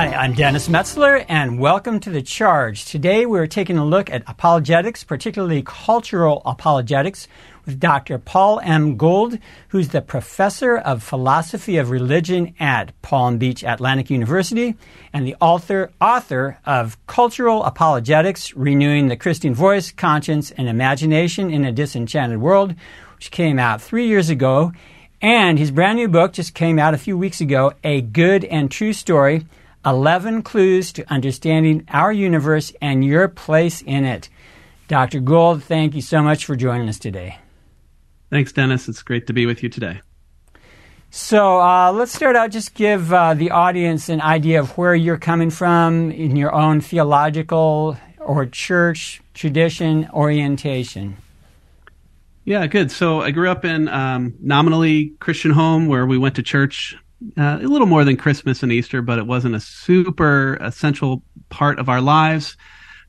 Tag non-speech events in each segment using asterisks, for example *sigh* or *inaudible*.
Hi, I'm Dennis Metzler, and welcome to The Charge. Today we're taking a look at apologetics, particularly cultural apologetics, with Dr. Paul M. Gould, who's the professor of philosophy of religion at Palm Beach Atlantic University and the author, author of Cultural Apologetics Renewing the Christian Voice, Conscience, and Imagination in a Disenchanted World, which came out three years ago. And his brand new book just came out a few weeks ago A Good and True Story 11 Clues to Understanding Our Universe and Your Place in It. Dr. Gould, thank you so much for joining us today. Thanks, Dennis. It's great to be with you today. So uh, let's start out. Just give uh, the audience an idea of where you're coming from in your own theological or church tradition orientation. Yeah, good. So I grew up in um, nominally Christian home where we went to church uh, a little more than Christmas and Easter, but it wasn't a super essential part of our lives.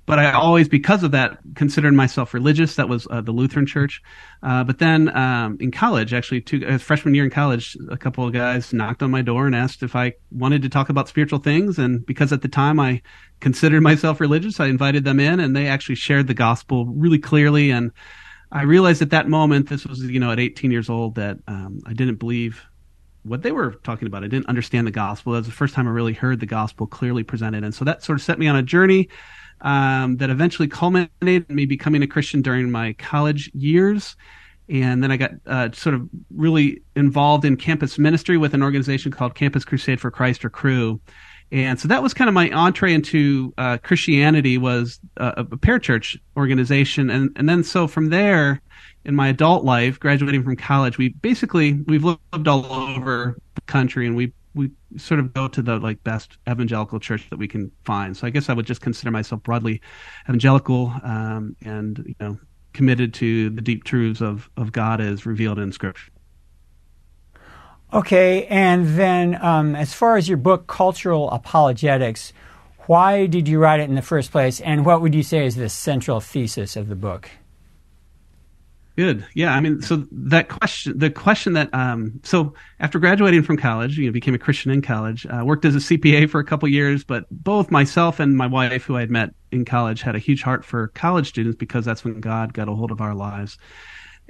But I always, because of that, considered myself religious. That was uh, the Lutheran Church. Uh, but then um, in college, actually, two, uh, freshman year in college, a couple of guys knocked on my door and asked if I wanted to talk about spiritual things. And because at the time I considered *laughs* myself religious, I invited them in, and they actually shared the gospel really clearly. And I realized at that moment, this was you know at 18 years old, that um, I didn't believe what they were talking about. I didn't understand the gospel. That was the first time I really heard the gospel clearly presented. And so that sort of set me on a journey um, that eventually culminated in me becoming a Christian during my college years. And then I got uh, sort of really involved in campus ministry with an organization called Campus Crusade for Christ or Cru. And so that was kind of my entree into uh, Christianity was uh, a parachurch organization. And, and then so from there, in my adult life, graduating from college, we basically we've lived all over the country, and we we sort of go to the like best evangelical church that we can find. So I guess I would just consider myself broadly evangelical, um, and you know committed to the deep truths of of God as revealed in Scripture. Okay, and then um, as far as your book, Cultural Apologetics, why did you write it in the first place, and what would you say is the central thesis of the book? Good. Yeah. I mean, so that question, the question that, um, so after graduating from college, you know, became a Christian in college, uh, worked as a CPA for a couple years, but both myself and my wife, who I had met in college, had a huge heart for college students because that's when God got a hold of our lives.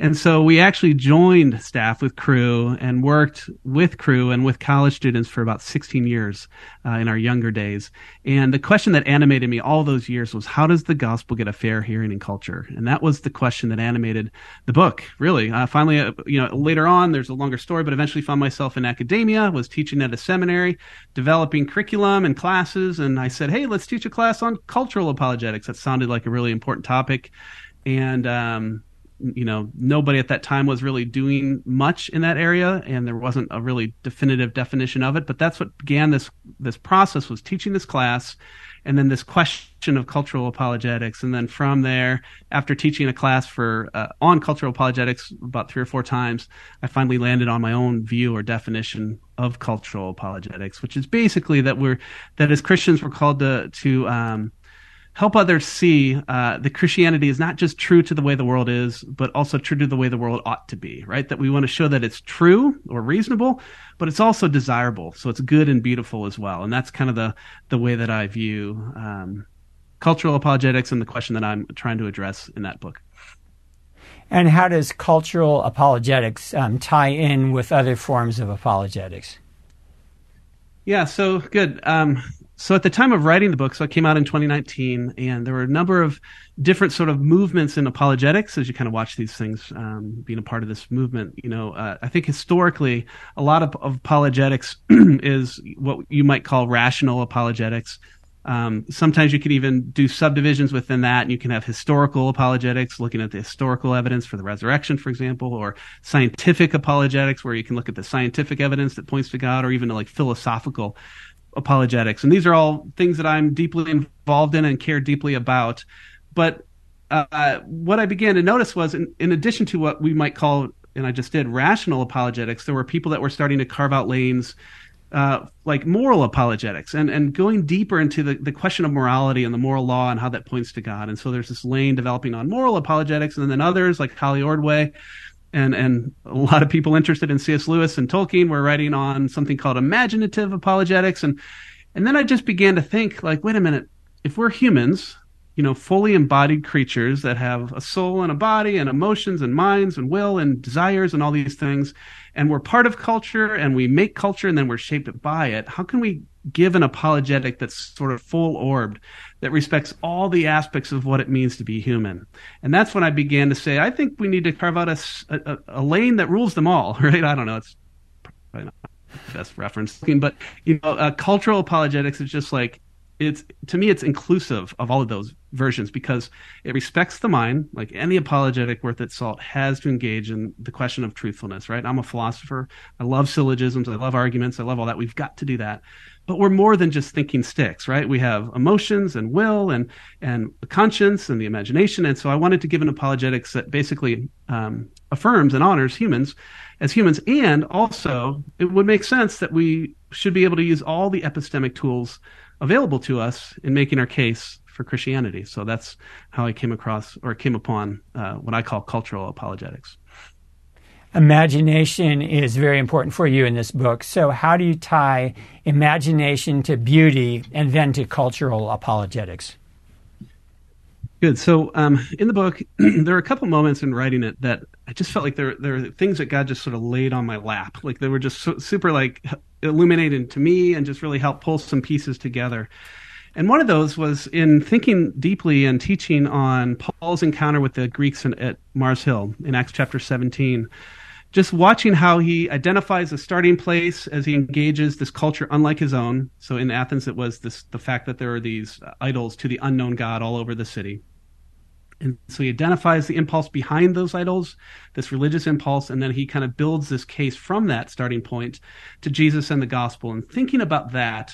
And so we actually joined staff with Cru and worked with Cru and with college students for about 16 years uh, in our younger days. And the question that animated me all those years was how does the gospel get a fair hearing in culture? And that was the question that animated the book, really. Uh, finally, uh, you know, later on, there's a longer story, but eventually found myself in academia, was teaching at a seminary, developing curriculum and classes. And I said, hey, let's teach a class on cultural apologetics. That sounded like a really important topic. And, um, you know nobody at that time was really doing much in that area and there wasn't a really definitive definition of it but that's what began this this process was teaching this class and then this question of cultural apologetics. And then from there after teaching a class for uh, on cultural apologetics about three or four times i finally landed on my own view or definition of cultural apologetics which is basically that we're that as christians we're called to to um, help others see uh, that Christianity is not just true to the way the world is, but also true to the way the world ought to be, right? That we want to show that it's true or reasonable, but it's also desirable. So it's good and beautiful as well. And that's kind of the, the way that I view um, cultural apologetics and the question that I'm trying to address in that book. And how does cultural apologetics um, tie in with other forms of apologetics? Yeah, so good. Um, so at the time of writing the book, so it came out in 2019, and there were a number of different sort of movements in apologetics as you kind of watch these things um, being a part of this movement. You know, uh, I think historically, a lot of, of apologetics *clears throat* is what you might call rational apologetics. Um, sometimes you can even do subdivisions within that, and you can have historical apologetics, looking at the historical evidence for the resurrection, for example, or scientific apologetics, where you can look at the scientific evidence that points to God, or even like philosophical apologetics. And these are all things that I'm deeply involved in and care deeply about. But uh, what I began to notice was, in, in, addition to what we might call, and I just did, rational apologetics, there were people that were starting to carve out lanes. Uh, like moral apologetics and, and going deeper into the, the question of morality and the moral law and how that points to God. And so there's this lane developing on moral apologetics, and then others like Holly Ordway and and a lot of people interested in C.S. Lewis and Tolkien were writing on something called imaginative apologetics, and And then I just began to think, like, wait a minute, if we're humans, you know, fully embodied creatures that have a soul and a body and emotions and minds and will and desires and all these things, and we're part of culture and we make culture and then we're shaped by it, how can we give an apologetic that's sort of full orbed, that respects all the aspects of what it means to be human? And that's when I began to say, I think we need to carve out a, a, a lane that rules them all, *laughs* right? I don't know. It's probably not the best reference, but, you know, uh, cultural apologetics is just like, it's to me it's inclusive of all of those versions because it respects the mind like any apologetic worth its salt has to engage in the question of truthfulness right? I'm a philosopher. I love syllogisms. I love arguments. I love all that. We've got to do that but we're more than just thinking sticks right we have emotions and will and and conscience and the imagination and so i wanted to give an apologetics that basically um, affirms and honors humans as humans and also it would make sense that we should be able to use all the epistemic tools available to us in making our case for Christianity. So that's how I came across or came upon uh, what I call cultural apologetics. Imagination is very important for you in this book. So, how do you tie imagination to beauty and then to cultural apologetics? Good. So, um, in the book, *clears throat* there are a couple moments in writing it that I just felt like there there are things that God just sort of laid on my lap, like they were just so, super like illuminating to me and just really helped pull some pieces together. And one of those was in thinking deeply and teaching on Paul's encounter with the Greeks in, at Mars Hill in Acts chapter 17. Just watching how he identifies a starting place as he engages this culture unlike his own. So in Athens, it was this, the fact that there are these idols to the unknown God all over the city. And so he identifies the impulse behind those idols, this religious impulse, and then he kind of builds this case from that starting point to Jesus and the gospel. And thinking about that,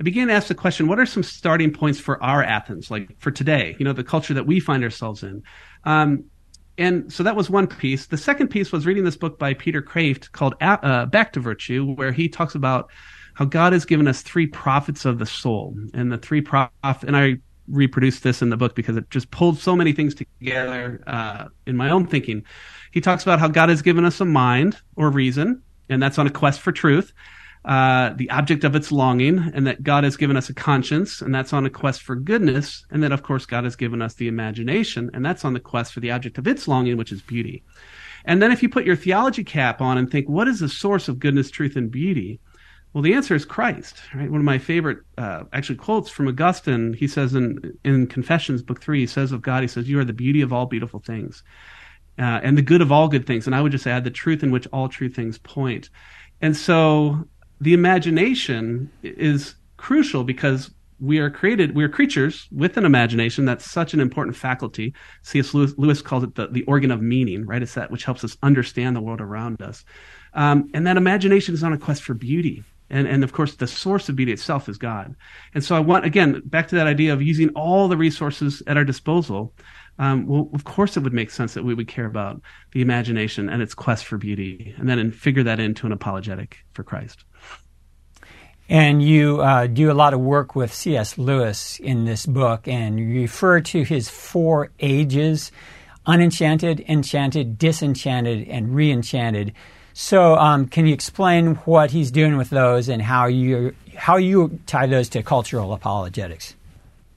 I began to ask the question, what are some starting points for our Athens, like for today, you know, the culture that we find ourselves in? Um, and so that was one piece. The second piece was reading this book by Peter Kreeft called uh, Back to Virtue, where he talks about how God has given us three prophets of the soul. And the three prophets, and I reproduced this in the book because it just pulled so many things together uh, in my own thinking. He talks about how God has given us a mind or reason, and that's on a quest for truth, uh, the object of its longing, and that God has given us a conscience, and that's on a quest for goodness, and that of course God has given us the imagination, and that's on the quest for the object of its longing, which is beauty. And then if you put your theology cap on and think, what is the source of goodness, truth, and beauty? Well, the answer is Christ. Right? One of my favorite, uh, actually, quotes from Augustine. He says in in Confessions, Book Three, he says of God, he says, "You are the beauty of all beautiful things, uh, and the good of all good things." And I would just add the truth in which all true things point. And so, the imagination is crucial because we are created, we are creatures with an imagination. That's such an important faculty. C.S. Lewis, Lewis calls it the, the organ of meaning, right? It's that which helps us understand the world around us. Um, and that imagination is on a quest for beauty. And, and of course, the source of beauty itself is God. And so I want, again, back to that idea of using all the resources at our disposal. Um, well, of course, it would make sense that we would care about the imagination and its quest for beauty, and then figure that into an apologetic for Christ. And you uh, do a lot of work with C.S. Lewis in this book, and you refer to his four ages unenchanted, enchanted, disenchanted, and reenchanted. So, um, can you explain what he's doing with those and how you how you tie those to cultural apologetics?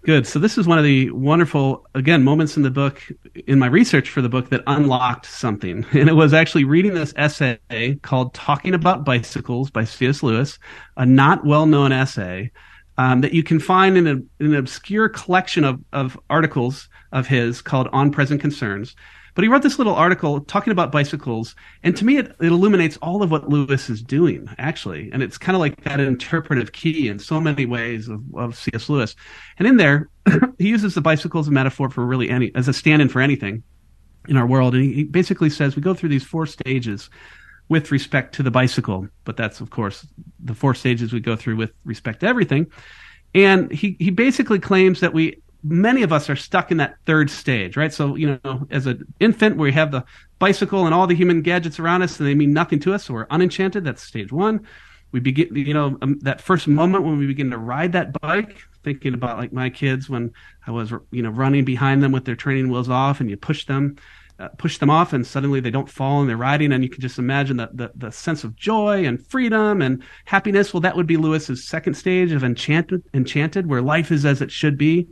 Good. So this is one of the wonderful, again, moments in the book, in my research for the book that unlocked something. *laughs* And it was actually reading this essay called Talking About Bicycles by C.S. Lewis, a not well known essay um, that you can find in, a, in an obscure collection of, of articles of his called On Present Concerns. But he wrote this little article talking about bicycles, and to me, it, it illuminates all of what Lewis is doing, actually. And it's kind of like that interpretive key in so many ways of, of C.S. Lewis. And in there, *coughs* he uses the bicycle as a metaphor for really any, as a stand in for anything in our world. And he, basically says we go through these four stages with respect to the bicycle, but that's, of course, the four stages we go through with respect to everything. And he, he basically claims that we many of us are stuck in that third stage, right? So, you know, as an infant, we have the bicycle and all the human gadgets around us, and they mean nothing to us. So we're unenchanted. That's stage one. We begin, you know, um, that first moment when we begin to ride that bike, thinking about like my kids when I was, you know, running behind them with their training wheels off, and you push them. uh, push them off and suddenly they don't fall and they're riding and you can just imagine the, the, the sense of joy and freedom and happiness well that would be lewis's second stage of enchanted enchanted where life is as it should be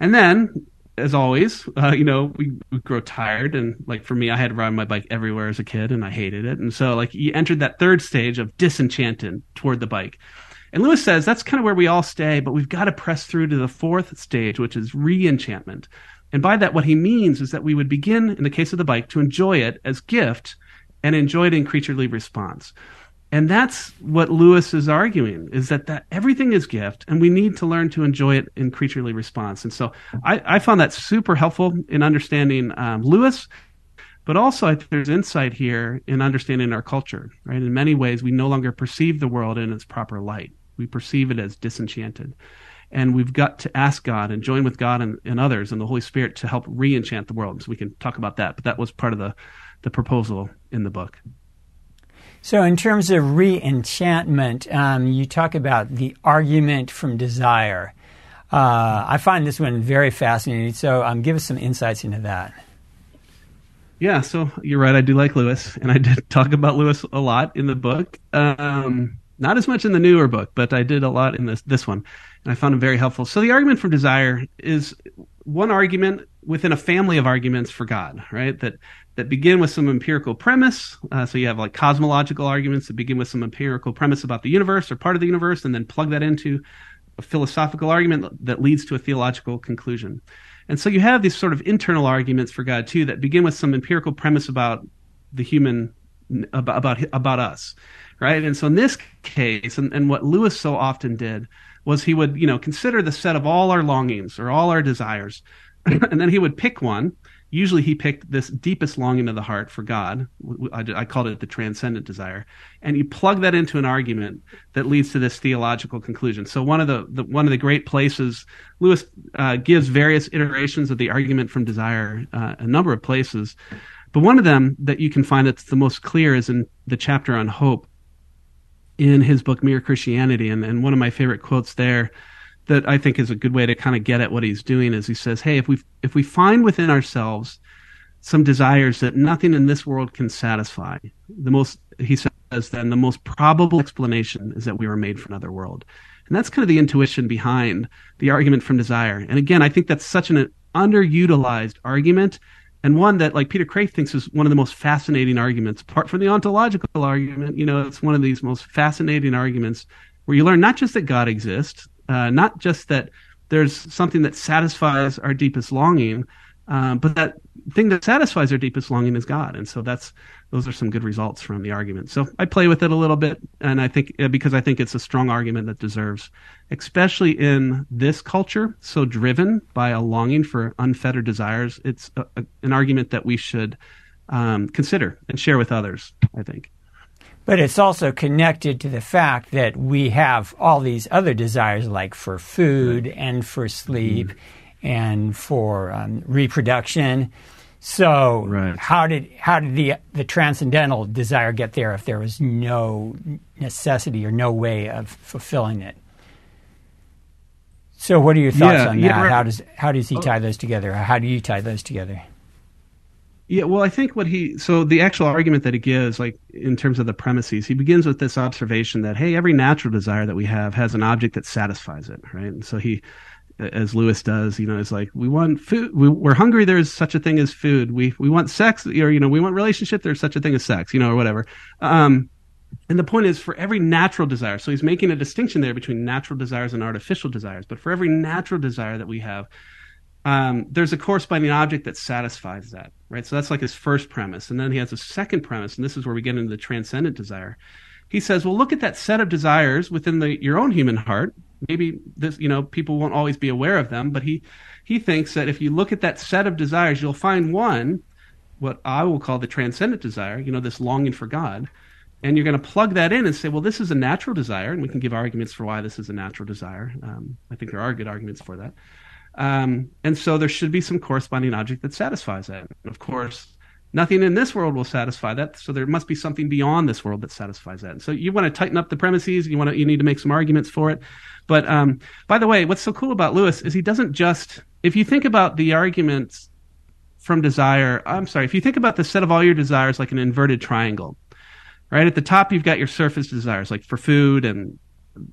and then as always uh, you know we, we, grow tired and like for me i had to ride my bike everywhere as a kid and i hated it. And so like you entered that third stage of disenchanted toward the bike. And lewis says that's kind of where we all stay but we've got to press through to the fourth stage which is re-enchantment. And by that, what he means is that we would begin, in the case of the bike, to enjoy it as gift and enjoy it in creaturely response. And that's what Lewis is arguing is that, that everything is gift and we need to learn to enjoy it in creaturely response. And so I, I found that super helpful in understanding um, Lewis, but also I think there's insight here in understanding our culture, right? In many ways, we no longer perceive the world in its proper light. We perceive it as disenchanted and we've got to ask God and join with God and, and others and the Holy Spirit to help re-enchant the world. So we can talk about that, but that was part of the the proposal in the book. So, in terms of re-enchantment, um, you talk about the argument from desire. Uh, I find this one very fascinating. So, um, give us some insights into that. Yeah, so you're right. I do like Lewis, and I did *laughs* talk about Lewis a lot in the book. Um, not as much in the newer book, but I did a lot in this this one and I found them very helpful. So the argument from desire is one argument within a family of arguments for God, right? That that begin with some empirical premise. Uh, so you have like cosmological arguments that begin with some empirical premise about the universe or part of the universe, and then plug that into a philosophical argument that leads to a theological conclusion. And so you have these sort of internal arguments for God too that begin with some empirical premise about the human about about, about us, right? And so in this case, and, and what Lewis so often did was he would, you know, consider the set of all our longings or all our desires, *clears throat* and then he would pick one. Usually, he picked this deepest longing of the heart for God. I, I called it the transcendent desire, and you plug that into an argument that leads to this theological conclusion. So, one of the, the one of the great places Lewis uh, gives various iterations of the argument from desire, uh, a number of places, but one of them that you can find that's the most clear is in the chapter on hope in his book Mere Christianity, and, and one of my favorite quotes there that I think is a good way to kind of get at what he's doing is he says, "Hey, if we if we find within ourselves some desires that nothing in this world can satisfy, the most he says then the most probable explanation is that we were made for another world." And that's kind of the intuition behind the argument from desire. And again, I think that's such an underutilized argument and one that like Peter Kreeft thinks is one of the most fascinating arguments. Apart from the ontological argument, you know, it's one of these most fascinating arguments where you learn not just that God exists, uh, not just that there's something that satisfies our deepest longing, um, but that thing that satisfies our deepest longing is God. And so that's those are some good results from the argument. So I play with it a little bit, and I think uh, because I think it's a strong argument that deserves, especially in this culture, so driven by a longing for unfettered desires. It's a, a, an argument that we should um, consider and share with others. I think. But it's also connected to the fact that we have all these other desires, like for food and for sleep mm-hmm. and for um, reproduction so right. how did how did the the transcendental desire get there if there was no necessity or no way of fulfilling it? So what are your thoughts yeah, on that? right. How does how does he oh. tie those together? How do you tie those together? Yeah, well, I think what he so the actual argument that he gives, like in terms of the premises, he begins with this observation that hey, every natural desire that we have has an object that satisfies it, right? And so he as Lewis does. You know, it's like we want food. We, are hungry. There's such a thing as food. We we want sex, or you know, we want relationship. There's such a thing as sex. You know, or whatever. Um, and the point is, for every natural desire, so he's making a distinction there between natural desires and artificial desires. But for every natural desire that we have, um, there's a corresponding object that satisfies that, right? So that's like his first premise. And then he has a second premise, and this is where we get into the transcendent desire. He says, well, look at that set of desires within the, your own human heart maybe this you know people won't always be aware of them but he he thinks that if you look at that set of desires you'll find one what i will call the transcendent desire you know this longing for god and you're going to plug that in and say well this is a natural desire and we can give arguments for why this is a natural desire um, i think there are good arguments for that um, and so there should be some corresponding object that satisfies that and of course Nothing in this world will satisfy that. So there must be something beyond this world that satisfies that. And so you want to tighten up the premises. You want to, you need to make some arguments for it. But um, by the way, what's so cool about Lewis is he doesn't just, if you think about the arguments from desire, I'm sorry, if you think about the set of all your desires like an inverted triangle, right? At the top, you've got your surface desires, like for food and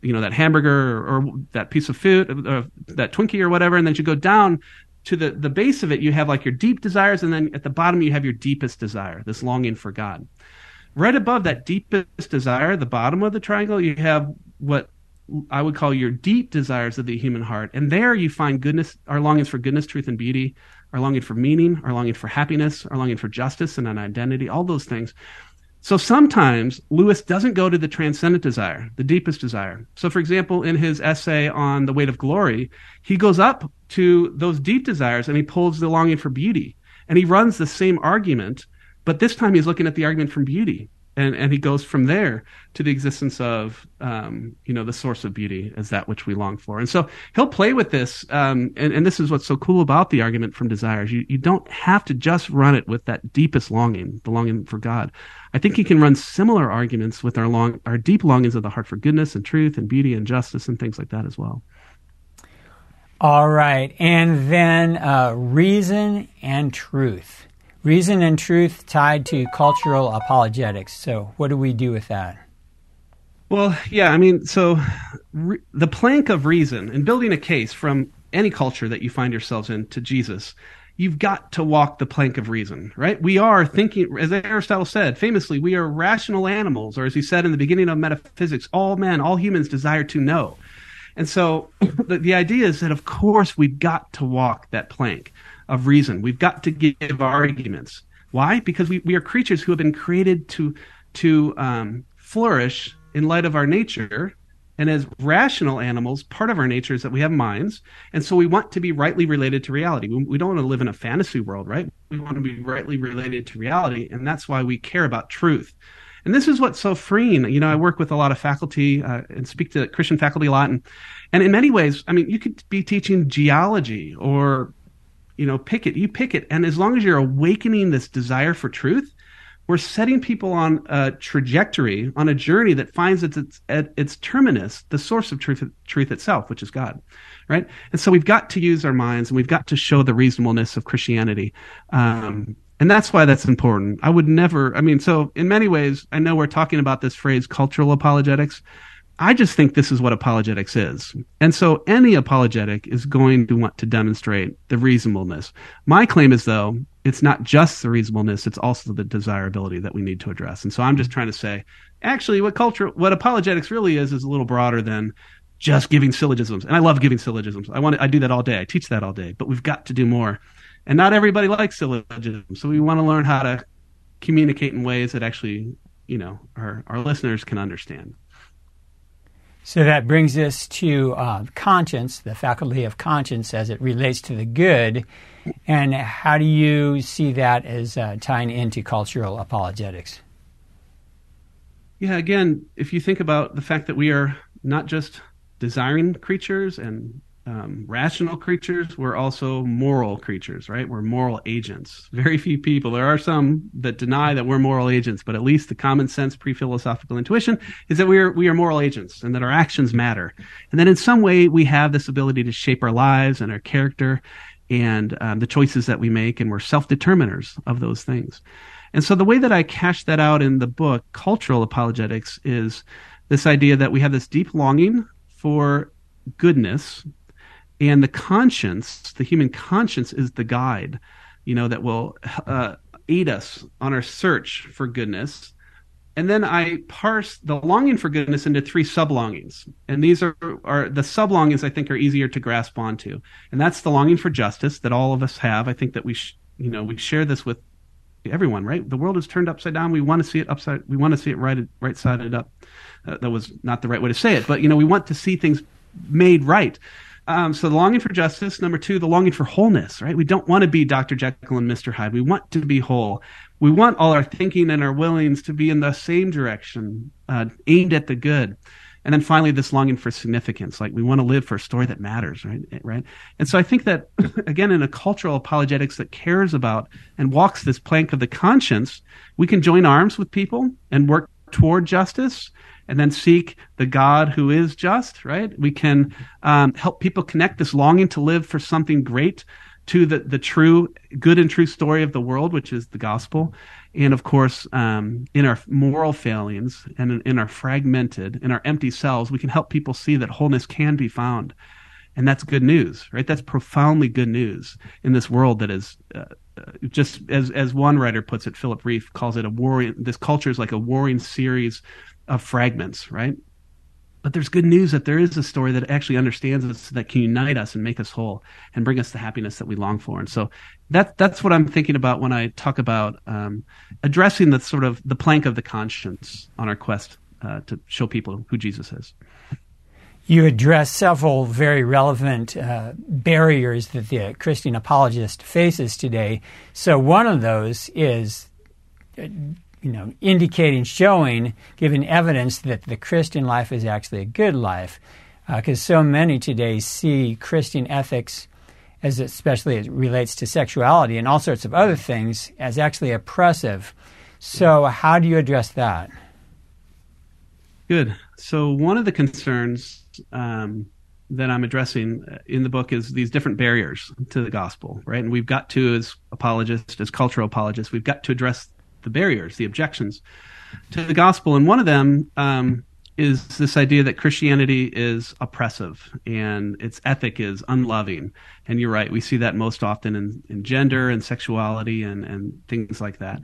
you know that hamburger or, or that piece of food, uh, that Twinkie or whatever, and then you go down to the the base of it. You have like your deep desires, and then at the bottom you have your deepest desire, this longing for God. Right above that deepest desire, the bottom of the triangle, you have what I would call your deep desires of the human heart. And there you find goodness, our longings for goodness, truth, and beauty, our longing for meaning, our longing for happiness, our longing for justice and an identity, all those things. So sometimes Lewis doesn't go to the transcendent desire, the deepest desire. So, for example, in his essay on the weight of glory, he goes up to those deep desires and he pulls the longing for beauty. And he runs the same argument, but this time he's looking at the argument from beauty and and he goes from there to the existence of um, you know the source of beauty as that which we long for and so he'll play with this um, and, and this is what's so cool about the argument from desires you, you don't have to just run it with that deepest longing the longing for god i think he can run similar arguments with our long our deep longings of the heart for goodness and truth and beauty and justice and things like that as well all right and then uh, reason and truth Reason and truth tied to cultural apologetics. So, what do we do with that? Well, yeah, I mean, so re- the plank of reason and building a case from any culture that you find yourselves in to Jesus, you've got to walk the plank of reason, right? We are thinking, as Aristotle said famously, we are rational animals, or as he said in the beginning of metaphysics, all men, all humans desire to know. And so *laughs* the, the idea is that, of course, we've got to walk that plank of reason. We've got to give arguments. Why? Because we, we are creatures who have been created to to um, flourish in light of our nature. And as rational animals, part of our nature is that we have minds. And so we want to be rightly related to reality. We, we don't want to live in a fantasy world, right? We want to be rightly related to reality. And that's why we care about truth. And this is what's so freeing. You know, I work with a lot of faculty uh, and speak to Christian faculty a lot. And, and in many ways, I mean, you could be teaching geology or you know, pick it. You pick it. And as long as you're awakening this desire for truth, we're setting people on a trajectory, on a journey that finds its, its, its terminus, the source of truth, truth itself, which is God. Right? And so we've got to use our minds and we've got to show the reasonableness of Christianity. Um, and that's why that's important. I would never, I mean, so in many ways, I know we're talking about this phrase cultural apologetics. I just think this is what apologetics is. And so any apologetic is going to want to demonstrate the reasonableness. My claim is, though, it's not just the reasonableness, it's also the desirability that we need to address. And so I'm just trying to say, actually, what culture, what apologetics really is, is a little broader than just giving syllogisms. And I love giving syllogisms. I want to, I do that all day. I teach that all day, but we've got to do more. And not everybody likes syllogisms. So we want to learn how to communicate in ways that actually, you know, our, our listeners can understand. So that brings us to uh, conscience, the faculty of conscience as it relates to the good. And how do you see that as uh, tying into cultural apologetics? Yeah, again, if you think about the fact that we are not just desiring creatures and um, rational creatures, we're also moral creatures, right? We're moral agents. Very few people, there are some that deny that we're moral agents, but at least the common sense pre-philosophical intuition is that we are, we are moral agents and that our actions matter. And that in some way we have this ability to shape our lives and our character and um, the choices that we make, and we're self-determiners of those things. And so the way that I cash that out in the book, Cultural Apologetics, is this idea that we have this deep longing for goodness and the conscience, the human conscience, is the guide, you know, that will uh, aid us on our search for goodness. And then I parse the longing for goodness into three sublongings. And these are, are the sublongings I think are easier to grasp onto. And that's the longing for justice that all of us have. I think that we, sh- you know, we share this with everyone, right? The world is turned upside down. We want to see it upside. We want to see it right, right sided up. Uh, that was not the right way to say it, but you know, we want to see things made right. Um, so the longing for justice. Number two, the longing for wholeness, right? We don't want to be Dr. Jekyll and Mr. Hyde. We want to be whole. We want all our thinking and our willings to be in the same direction, uh, aimed at the good. And then finally, this longing for significance, like we want to live for a story that matters, right? Right. And so I think that, *laughs* again, in a cultural apologetics that cares about and walks this plank of the conscience, we can join arms with people and work toward justice and then seek the God who is just, right? We can um, help people connect this longing to live for something great to the, the true, good and true story of the world, which is the gospel. And of course, um, in our moral failings and in, our fragmented, in our empty selves, we can help people see that wholeness can be found. And that's good news, right? That's profoundly good news in this world that is uh, uh just as as one writer puts it, Philip Rieff calls it a warring. This culture is like a warring series of fragments, right? But there's good news that there is a story that actually understands us, that can unite us and make us whole and bring us the happiness that we long for. And so that that's what I'm thinking about when I talk about um, addressing the sort of the plank of the conscience on our quest uh, to show people who Jesus is. You address several very relevant uh, barriers that the Christian apologist faces today. So one of those is uh, you know, indicating, showing, giving evidence that the Christian life is actually a good life. Because uh, so many today see Christian ethics, as especially as it relates to sexuality and all sorts of other things, as actually oppressive. So, how do you address that? Good. So, one of the concerns um, that I'm addressing in the book is these different barriers to the gospel, right? And we've got to, as apologists, as cultural apologists, we've got to address the barriers, the objections to the gospel. And one of them um, is this idea that Christianity is oppressive and its ethic is unloving. And you're right, we see that most often in, in gender and sexuality and, and things like that.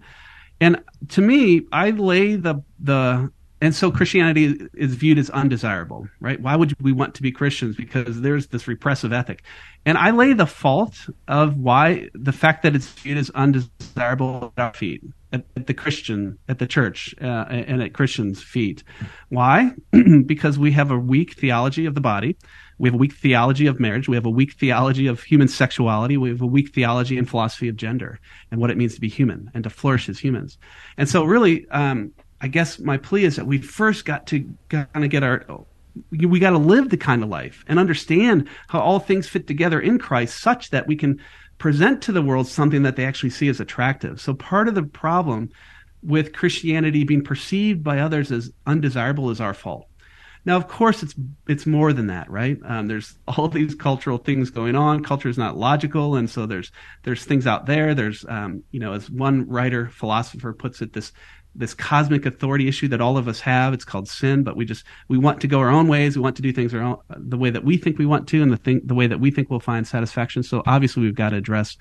And to me, I lay the the and so Christianity is viewed as undesirable, right? Why would we want to be Christians? Because there's this repressive ethic. And I lay the fault of why the fact that it's viewed as undesirable at our feet, at, at the Christian, at the church, uh, and at Christians' feet. Why? *clears throat* because we have a weak theology of the body. We have a weak theology of marriage. We have a weak theology of human sexuality. We have a weak theology and philosophy of gender and what it means to be human and to flourish as humans. And so, really, um, I guess my plea is that we first got to kind of get our we got to live the kind of life and understand how all things fit together in Christ such that we can present to the world something that they actually see as attractive. So part of the problem with Christianity being perceived by others as undesirable is our fault. Now, of course, it's it's more than that, right? Um, there's *laughs* all these cultural things going on. Culture is not logical, and so there's there's things out there. There's um, you know, as one writer philosopher puts it, this this cosmic authority issue that all of us have. It's called sin, but we just we want to go our own ways. We want to do things our own, the way that we think we want to, and the thing the way that we think we'll find satisfaction. So obviously, we've got to address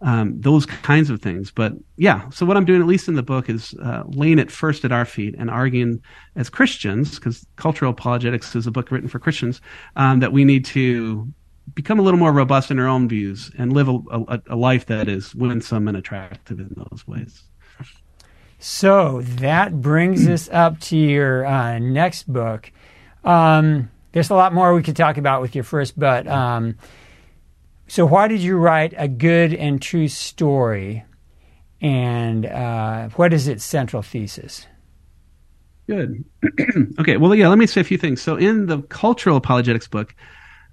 um, those kinds of things. But yeah, so what I'm doing, at least in the book, is uh, laying it first at our feet and arguing as Christians, because Cultural Apologetics is a book written for Christians, um, that we need to become a little more robust in our own views and live a, a, a life that is winsome and attractive in those ways. So that brings us up to your uh, next book. Um, there's a lot more we could talk about with your first, but um, so why did you write a good and true story, and uh, what is its central thesis? Good. *clears throat* okay. Well, yeah. Let me say a few things. So, in the cultural apologetics book,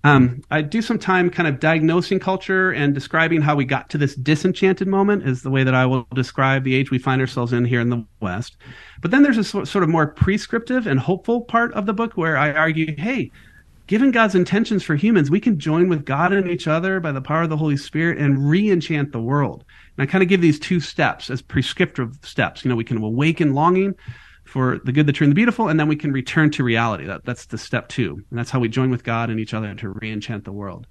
um, I do some time kind of diagnosing culture and describing how we got to this disenchanted moment is the way that I will describe the age we find ourselves in here in the West. But then there's a sort of more prescriptive and hopeful part of the book where I argue, hey, given God's intentions for humans, we can join with God and each other by the power of the Holy Spirit and re-enchant the world. And I kind of give these two steps as prescriptive steps. You know, we can awaken longing for the good, the true, and the beautiful, and then we can return to reality. That, that's the step two. And that's how we join with God and each other to re-enchant the world.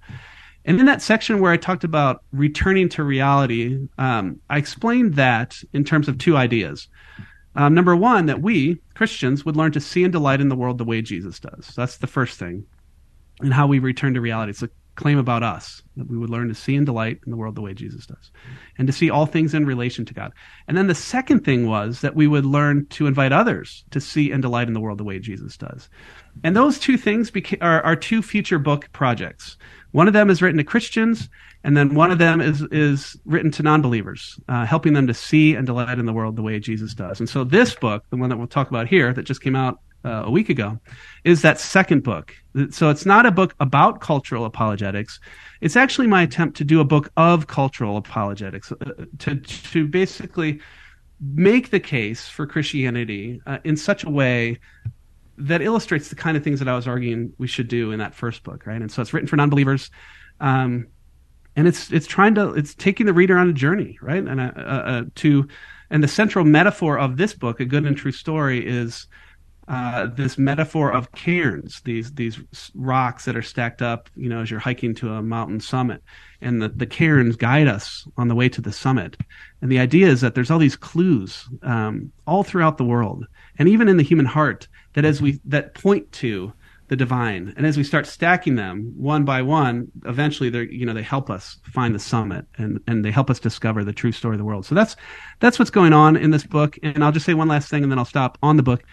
And in that section where I talked about returning to reality, um, I explained that in terms of two ideas. Um, number one, that we, Christians, would learn to see and delight in the world the way Jesus does. That's the first thing. And how we return to reality. Claim about us that we would learn to see and delight in the world the way Jesus does and to see all things in relation to God. And then the second thing was that we would learn to invite others to see and delight in the world the way Jesus does. And those two things beca- are, are two future book projects. One of them is written to Christians, and then one of them is is written to non-believers, uh, helping them to see and delight in the world the way Jesus does. And so this book, the one that we'll talk about here, that just came out uh, a week ago, is that second book. So it's not a book about cultural apologetics. It's actually my attempt to do a book of cultural apologetics, uh, to to basically make the case for Christianity uh, in such a way that illustrates the kind of things that I was arguing we should do in that first book, right? And so it's written for non-believers. Um, and it's it's trying to it's taking the reader on a journey, right? And uh, uh, uh to and the central metaphor of this book, a good and true story, is uh, this metaphor of cairns, these these rocks that are stacked up, you know, as you're hiking to a mountain summit, and the, the cairns guide us on the way to the summit. And the idea is that there's all these clues um, all throughout the world, and even in the human heart, that as we that point to the divine, and as we start stacking them one by one, eventually they you know they help us find the summit, and and they help us discover the true story of the world. So that's that's what's going on in this book. And I'll just say one last thing, and then I'll stop on the book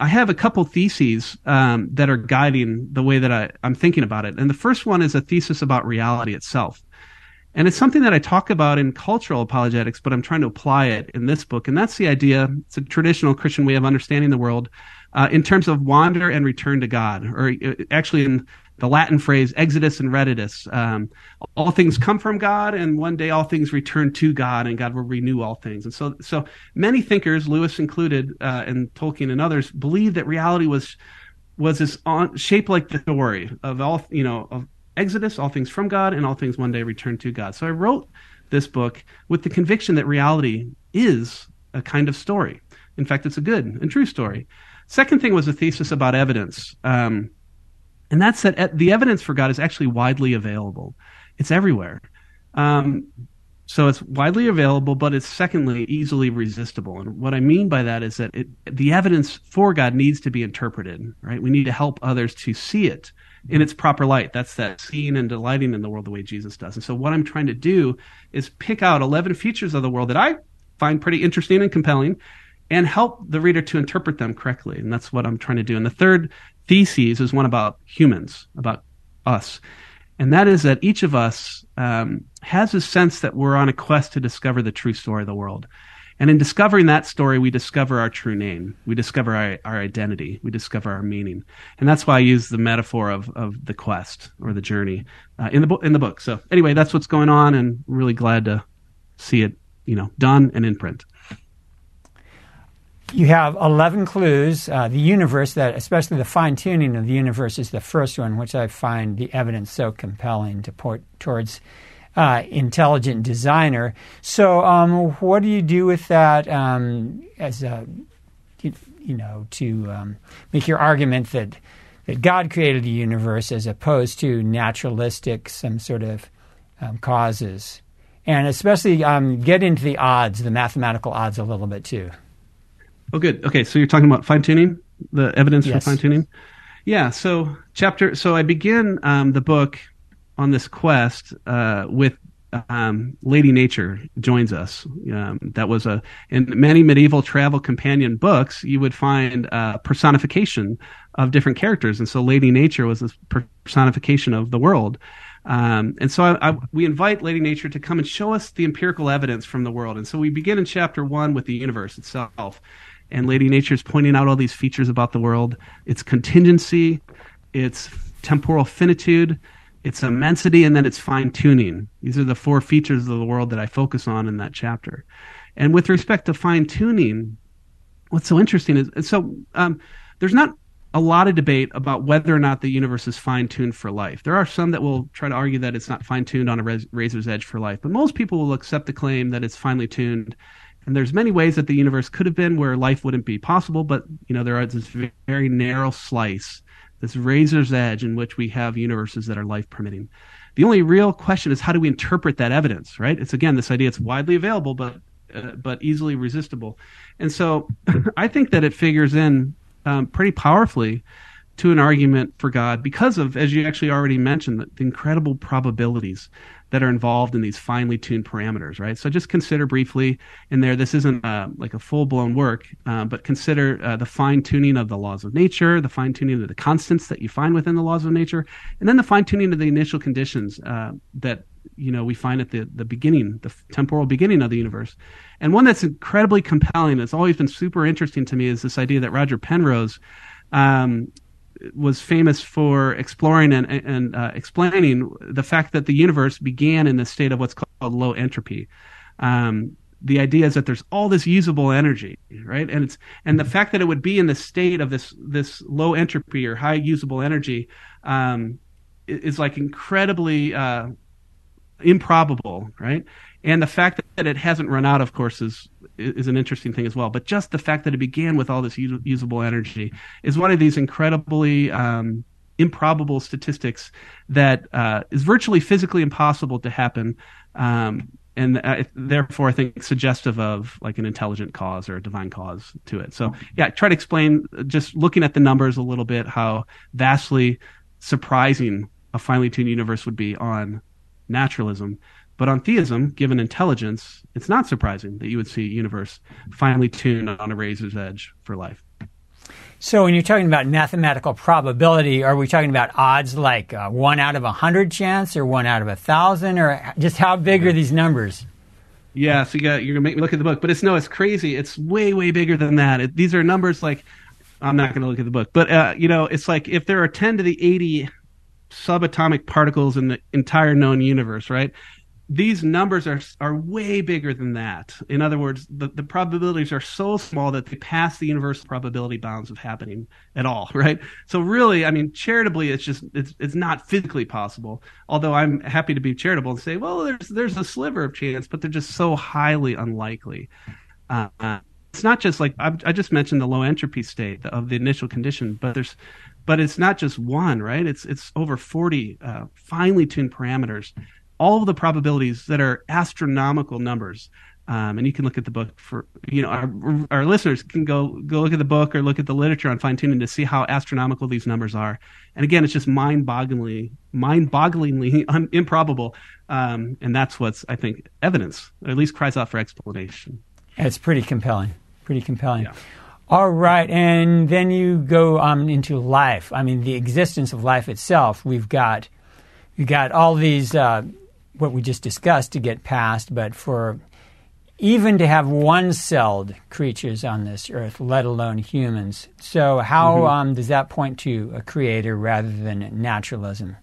I have a couple theses um, that are guiding the way that I, I'm thinking about it. And the first one is a thesis about reality itself. And it's something that I talk about in cultural apologetics, but I'm trying to apply it in this book. And that's the idea. It's a traditional Christian way of understanding the world uh, in terms of wander and return to God, or uh, actually in the Latin phrase exodus and reditus. Um, all things come from God, and one day all things return to God, and God will renew all things. And so, so many thinkers, Lewis included, uh, and Tolkien and others, believe that reality was was this on, shaped like the story of all you know of exodus, all things from God, and all things one day return to God. So I wrote this book with the conviction that reality is a kind of story. In fact, it's a good and true story. Second thing was a thesis about evidence. Um, and that's that the evidence for God is actually widely available. It's everywhere. Um, so it's widely available, but it's secondly easily resistible. And what I mean by that is that it, the evidence for God needs to be interpreted, right? We need to help others to see it in its proper light. That's that seeing and delighting in the world the way Jesus does. And so what I'm trying to do is pick out 11 features of the world that I find pretty interesting and compelling and help the reader to interpret them correctly. And that's what I'm trying to do. And the third theses is one about humans, about us. And that is that each of us um, has a sense that we're on a quest to discover the true story of the world. And in discovering that story, we discover our true name. We discover our, our identity. We discover our meaning. And that's why I use the metaphor of, of the quest or the journey uh, in the book. In the book. So anyway, that's what's going on, and really glad to see it, you know, done and in print you have 11 clues. Uh, the universe, that especially the fine tuning of the universe, is the first one, which I find the evidence so compelling to point towards uh, intelligent designer. So, um, what do you do with that um, as a, you, you know, to um, make your argument that that God created the universe as opposed to naturalistic, some sort of um, causes, and especially um, get into the odds, the mathematical odds, a little bit too. Oh, good. Okay, so you're talking about fine tuning, the evidence yes. for fine tuning. Yeah. So chapter. So I begin um, the book on this quest uh, with um, Lady Nature joins us. Um, that was a in many medieval travel companion books. You would find a personification of different characters, and so Lady Nature was this personification of the world. Um, and so I, I, we invite Lady Nature to come and show us the empirical evidence from the world. And so we begin in chapter one with the universe itself and Lady Nature is pointing out all these features about the world its contingency, its temporal finitude, its immensity, and then its fine tuning. These are the four features of the world that I focus on in that chapter. And with respect to fine tuning, what's so interesting is so um, there's not a lot of debate about whether or not the universe is fine tuned for life. There are some that will try to argue that it's not fine tuned on a razor's edge for life, but most people will accept the claim that it's finely tuned and there's many ways that the universe could have been where life wouldn't be possible, but you know there is this very narrow slice, this razor's edge in which we have universes that are life permitting. The only real question is how do we interpret that evidence, right? It's again this idea it's widely available, but uh, but easily resistible, and so *laughs* I think that it figures in um, pretty powerfully to an argument for God because of, as you actually already mentioned, the incredible probabilities that are involved in these finely tuned parameters, right? So just consider briefly in there, this isn't uh, like a full blown work, uh, but consider uh, the fine tuning of the laws of nature, the fine tuning of the constants that you find within the laws of nature, and then the fine tuning of the initial conditions uh, that you know we find at the, the beginning, the temporal beginning of the universe. And one that's incredibly compelling, that's always been super interesting to me, is this idea that Roger Penrose um, was famous for exploring and, and uh, explaining the fact that the universe began in the state of what's called low entropy. Um, the idea is that there's all this usable energy, right? And it's and the fact that it would be in the state of this this low entropy or high usable energy um, is like incredibly uh, improbable, right? And the fact that it hasn't run out, of course, is is an interesting thing as well. But just the fact that it began with all this usable energy is one of these incredibly um, improbable statistics that uh, is virtually physically impossible to happen. Um, and therefore, I think suggestive of like an intelligent cause or a divine cause to it. So, yeah, try to explain just looking at the numbers a little bit how vastly surprising a finely tuned universe would be on naturalism. But on theism, given intelligence, it's not surprising that you would see a universe finely tuned on a razor's edge for life. So, when you're talking about mathematical probability, are we talking about odds like uh, one out of a hundred chance, or one out of a thousand, or just how big are these numbers? Yeah, so you got you're gonna make me look at the book, but it's no, it's crazy. It's way way bigger than that. It, these are numbers like I'm not going to look at the book, but uh, you know, it's like if there are 10 to the 80 subatomic particles in the entire known universe, right? These numbers are are way bigger than that. In other words, the, the probabilities are so small that they pass the universal probability bounds of happening at all, *laughs* right? So really, I mean, charitably, it's just it's it's not physically possible. Although I'm happy to be charitable and say, well, there's there's a sliver of chance, but they're just so highly unlikely. Uh, uh, it's not just like I, I just mentioned the low entropy state of the initial condition, but there's but it's not just one, right? It's it's over 40 uh, finely tuned parameters all of the probabilities that are astronomical numbers. Um, and you can look at the book for you know our our listeners can go go look at the book or look at the literature on fine tuning to see how astronomical these numbers are. And again, it's just mind bogglingly mind bogglingly *laughs* un- improbable. Um, and that's what's I think evidence, or at least cries out for explanation. It's pretty compelling. Pretty compelling. Yeah. All right, and then you go um, into life. I mean, the existence of life itself. We've got you got all these uh, what we just discussed to get past, but for even to have one celled creatures on this earth, let alone humans. So, how mm-hmm. um, does that point to a creator rather than naturalism?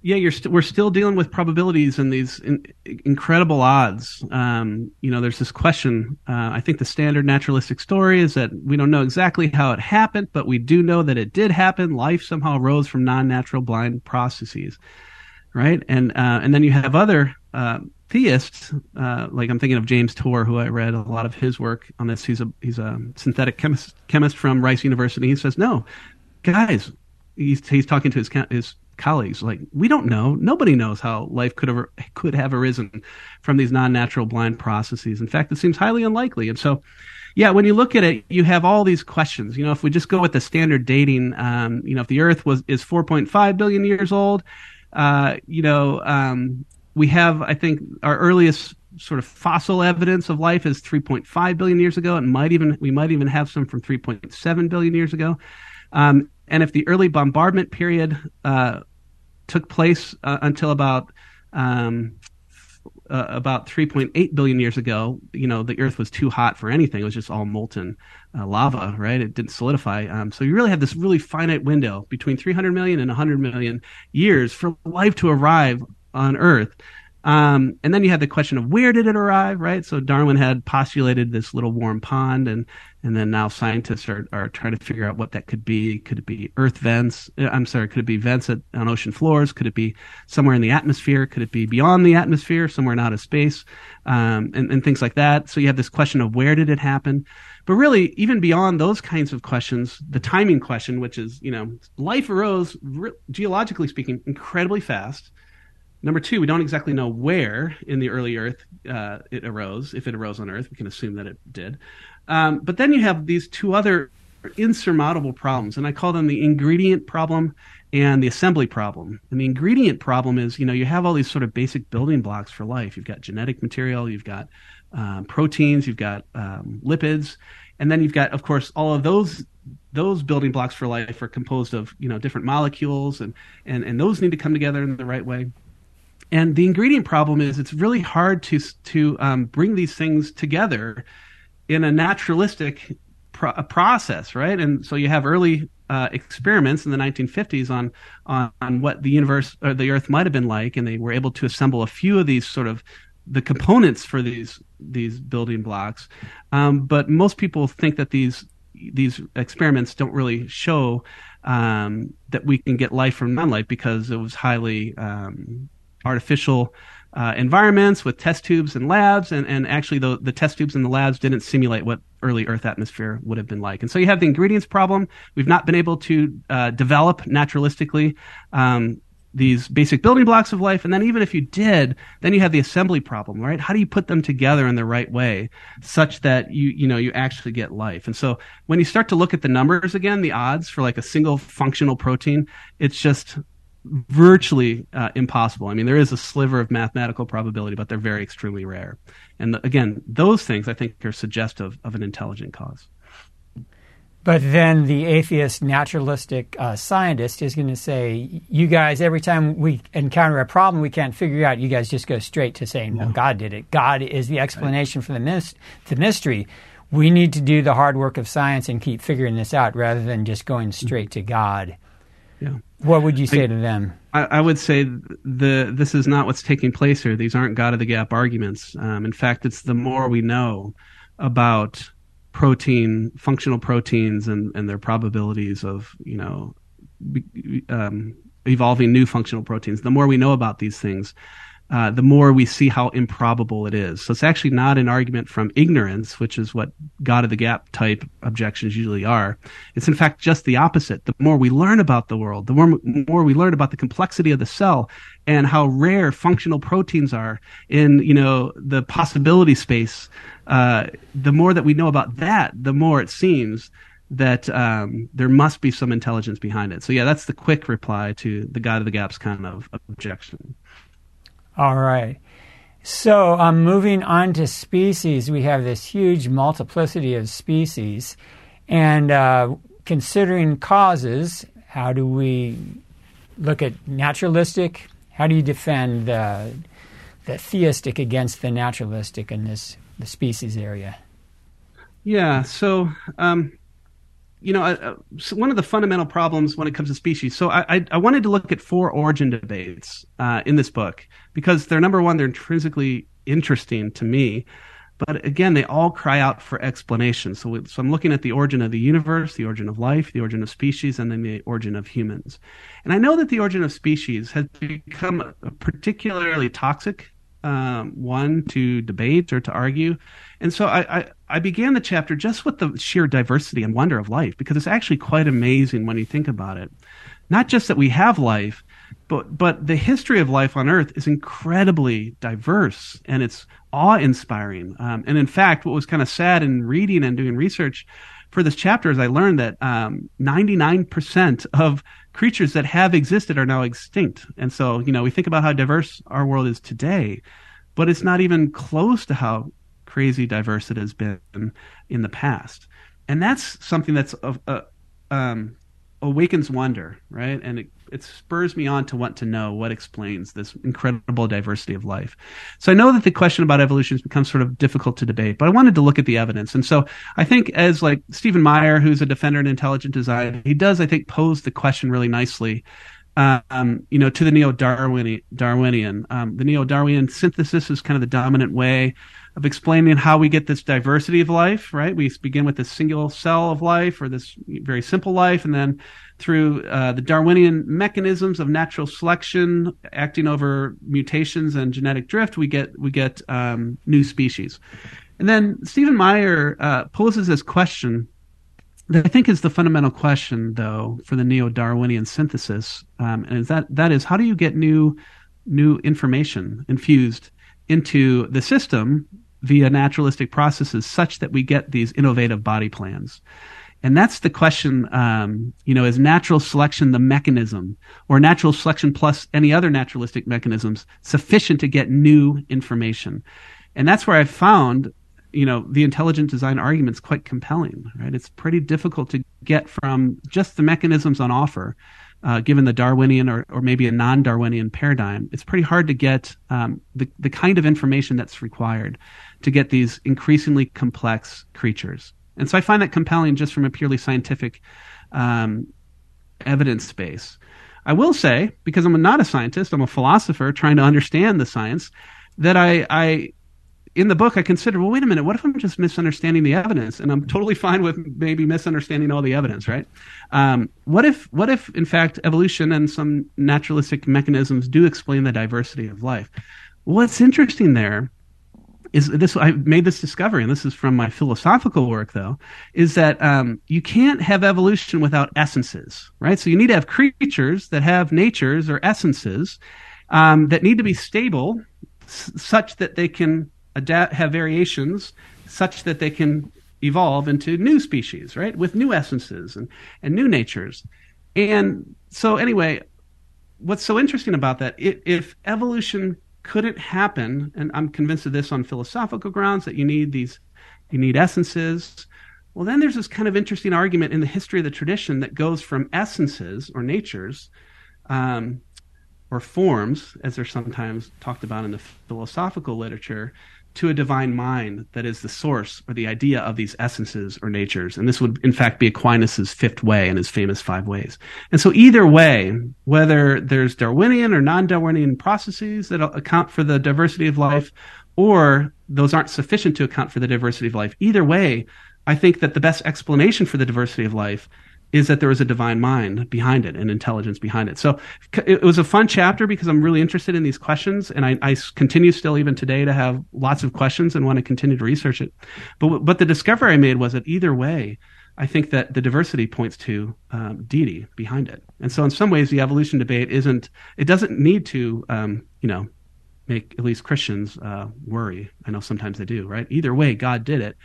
Yeah, you're st- we're still dealing with probabilities and these in- incredible odds. Um, you know, there's this question. Uh, I think the standard naturalistic story is that we don't know exactly how it happened, but we do know that it did happen. Life somehow arose from non-natural blind processes right? And uh, and then you have other uh, theists, uh, like I'm thinking of James Tour, who I read a lot of his work on this. He's a he's a synthetic chemist chemist from Rice University. He says, no, guys, he's he's talking to his his colleagues like we don't know nobody knows how life could have could have arisen from these non-natural blind processes in fact it seems highly unlikely and so yeah when you look at it you have all these questions you know if we just go with the standard dating um, you know if the earth was is 4.5 billion years old uh, you know, um, we have, I think, our earliest sort of fossil evidence of life is 3.5 billion years ago. It might even we might even have some from 3.7 billion years ago. Um, and if the early bombardment period uh, took place uh, until about um, uh, about 3.8 billion years ago, you know, the Earth was too hot for anything. It was just all molten uh, lava, right? It didn't solidify. Um, so you really have this really finite window between 300 million and 100 million years for life to arrive on Earth. Um, and then you have the question of where did it arrive, right? So Darwin had postulated this little warm pond, and and then now scientists are, are trying to figure out what that could be. Could it be Earth vents? Uh, I'm sorry, could it be vents at, on ocean floors? Could it be somewhere in the atmosphere? Could it be beyond the atmosphere, somewhere in outer space, um, and, and things like that? So you have this question of where did it happen? But really, even beyond those kinds of questions, the timing question, which is, you know, life arose, re- geologically speaking, incredibly fast Number two, we don't exactly know where in the early Earth uh, it arose. If it arose on Earth, we can assume that it did. Um, but then you have these two other insurmountable problems, and I call them the ingredient problem and the assembly problem. And the ingredient problem is, you know, you have all these sort of basic building blocks for life. You've got genetic material, you've got um, proteins, you've got um, lipids, and then you've got, of course, all of those those building blocks for life are composed of you know different molecules, and and and those need to come together in the right way. And the ingredient problem is it's really hard to to um, bring these things together in a naturalistic pro- process, right? And so you have early uh, experiments in the 1950s on, on, on what the universe or the Earth might have been like, and they were able to assemble a few of these sort of the components for these these building blocks. Um, but most people think that these these experiments don't really show um, that we can get life from non-life because it was highly um, artificial uh, environments with test tubes and labs, and, and actually the, the test tubes and the labs didn't simulate what early Earth atmosphere would have been like. And so you have the ingredients problem. We've not been able to uh, develop naturalistically um, these basic building blocks of life. And then even if you did, then you have the assembly problem, right? How do you put them together in the right way such that you, you know, you actually get life? And so when you start to look at the numbers again, the odds for like a single functional protein, it's just virtually uh, impossible. I mean, there is a sliver of mathematical probability, but they're very extremely rare. And the, again, those things I think are suggestive of an intelligent cause. But then the atheist naturalistic uh, scientist is going to say, you guys, every time we encounter a problem we can't figure out, you guys just go straight to saying, well, God did it. God is the explanation right. for the, mis- the mystery. We need to do the hard work of science and keep figuring this out rather than just going straight to God. Yeah. What would you say I, to them? I, I, would say the this is not what's taking place here. These aren't God of the gap arguments. Um, in fact, it's the more we know about protein, functional proteins, and, and their probabilities of you know um, evolving new functional proteins. The more we know about these things, uh, the more we see how improbable it is. So it's actually not an argument from ignorance, which is what God of the gap type objections usually are. It's in fact just the opposite. The more we learn about the world, the more, more we learn about the complexity of the cell and how rare functional proteins are in, you know, the possibility space, uh, the more that we know about that, the more it seems that um, there must be some intelligence behind it. So yeah, that's the quick reply to the God of the gaps kind of objection. All right. So, um, moving on to species, we have this huge multiplicity of species. And uh, considering causes, how do we look at naturalistic? How do you defend the, the theistic against the naturalistic in this the species area? Yeah, so um, you know, uh, so one of the fundamental problems when it comes to species. So I, I, I wanted to look at four origin debates uh, in this book because they're number one, they're intrinsically interesting to me, but again, they all cry out for explanation. So, so I'm looking at the origin of the universe, the origin of life, the origin of species, and then the origin of humans. And I know that the origin of species has become a particularly toxic um, one to debate or to argue. And so I, I, I, began the chapter just with the sheer diversity and wonder of life because it's actually quite amazing when you think about it. Not just that we have life, but but the history of life on Earth is incredibly diverse and it's awe-inspiring. Um, and in fact, what was kind of sad in reading and doing research for this chapter is I learned that um, 99% of creatures that have existed are now extinct. And so, you know, we think about how diverse our world is today, but it's not even close to how crazy diverse it has been in the past. And that's something that's uh, um, awakens wonder, right? And it it spurs me on to want to know what explains this incredible diversity of life. So I know that the question about evolution has become sort of difficult to debate, but I wanted to look at the evidence. And so I think as like Stephen Meyer, who's a defender in intelligent design, he does, I think, pose the question really nicely. Um, you know, to the neo-Darwinian, Darwinian. Um, the neo-Darwinian synthesis is kind of the dominant way of explaining how we get this diversity of life, right? We begin with this single cell of life or this very simple life, and then through uh, the Darwinian mechanisms of natural selection acting over mutations and genetic drift, we get we get um, new species. And then Stephen Meyer uh, poses this question that I think is the fundamental question, though, for the neo-Darwinian synthesis, um, and is that that is how do you get new new information infused into the system via naturalistic processes, such that we get these innovative body plans. And that's the question, um, you know, is natural selection the mechanism or natural selection plus any other naturalistic mechanisms sufficient to get new information? And that's where I found, you know, the intelligent design arguments quite compelling, right? It's pretty difficult to get from just the mechanisms on offer, uh, given the Darwinian or, or maybe a non-Darwinian paradigm. It's pretty hard to get um, the, the kind of information that's required to get these increasingly complex creatures. And so I find that compelling just from a purely scientific um, evidence space. I will say, because I'm not a scientist, I'm a philosopher trying to understand the science, that I, I in the book, I consider, well, wait a minute, what if I'm just misunderstanding the evidence? And I'm totally *laughs* fine with maybe misunderstanding all the evidence, right? Um, what if, what if, in fact, evolution and some naturalistic mechanisms do explain the diversity of life? What's interesting there is this I made this discovery, and this is from my philosophical work, though, is that um, you can't have evolution without essences, right? So you need to have creatures that have natures or essences um, that need to be stable, s- such that they can adapt, have variations, such that they can evolve into new species, right, with new essences and and new natures. And so, anyway, what's so interesting about that? If, if evolution couldn't happen, and I'm convinced of this on philosophical grounds that you need these, you need essences. Well, then there's this kind of interesting argument in the history of the tradition that goes from essences or natures, um, or forms, as they're sometimes talked about in the philosophical literature, to a divine mind that is the source or the idea of these essences or natures. And this would, in fact, be Aquinas's fifth way and his famous five ways. And so either way, whether there's Darwinian or non-Darwinian processes that account for the diversity of life, or those aren't sufficient to account for the diversity of life, either way, I think that the best explanation for the diversity of life is that there was a divine mind behind it and intelligence behind it. So it was a fun chapter because I'm really interested in these questions, and I, I, continue still even today to have lots of questions and want to continue to research it. But but the discovery I made was that either way, I think that the diversity points to um, deity behind it. And so in some ways, the evolution debate isn't it doesn't need to um, you know make at least Christians uh, worry. I know sometimes they do, right? Either way, God did it.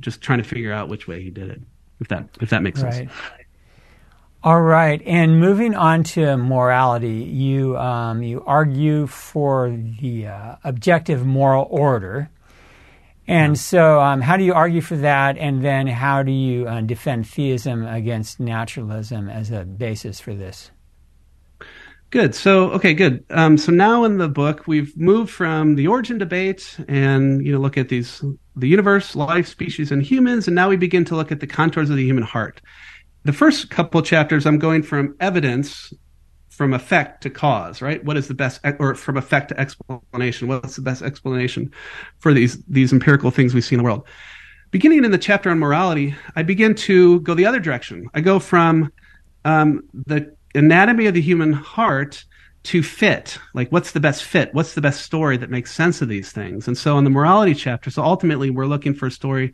Just trying to figure out which way He did it. If that if that makes right. sense. All right, and moving on to morality, you um, you argue for the uh, objective moral order, and so um, how do you argue for that? And then how do you uh, defend theism against naturalism as a basis for this? Good. So, okay, good. Um, so now in the book, we've moved from the origin debate and, you know, look at these, the universe, life, species, and humans. And now we begin to look at the contours of the human heart the first couple chapters, I'm going from evidence from effect to cause, right? What is the best, or from effect to explanation? What's the best explanation for these these empirical things we see in the world? Beginning in the chapter on morality, I begin to go the other direction. I go from um, the anatomy of the human heart to fit. Like, what's the best fit? What's the best story that makes sense of these things? And so, in the morality chapter, so ultimately, we're looking for a story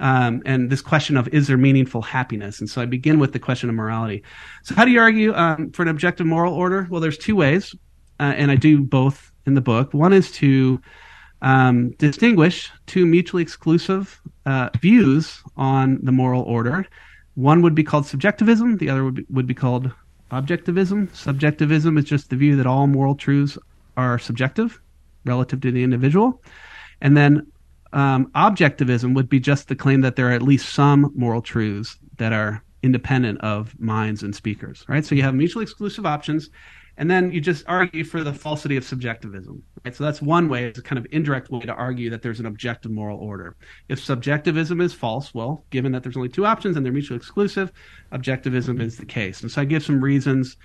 um, and this question of is there meaningful happiness? And so I begin with the question of morality. So how do you argue um, for an objective moral order? Well, there's two ways, uh, and I do both in the book. One is to um, distinguish two mutually exclusive uh, views on the moral order. One would be called subjectivism. The other would be, would be called objectivism. Subjectivism is just the view that all moral truths are subjective relative to the individual. And then um, objectivism would be just the claim that there are at least some moral truths that are independent of minds and speakers, right? So you have mutually exclusive options, and then you just argue for the falsity of subjectivism, right? So that's one way, it's a kind of indirect way to argue that there's an objective moral order. If subjectivism is false, well, given that there's only two options and they're mutually exclusive, objectivism is the case. And so I give some reasons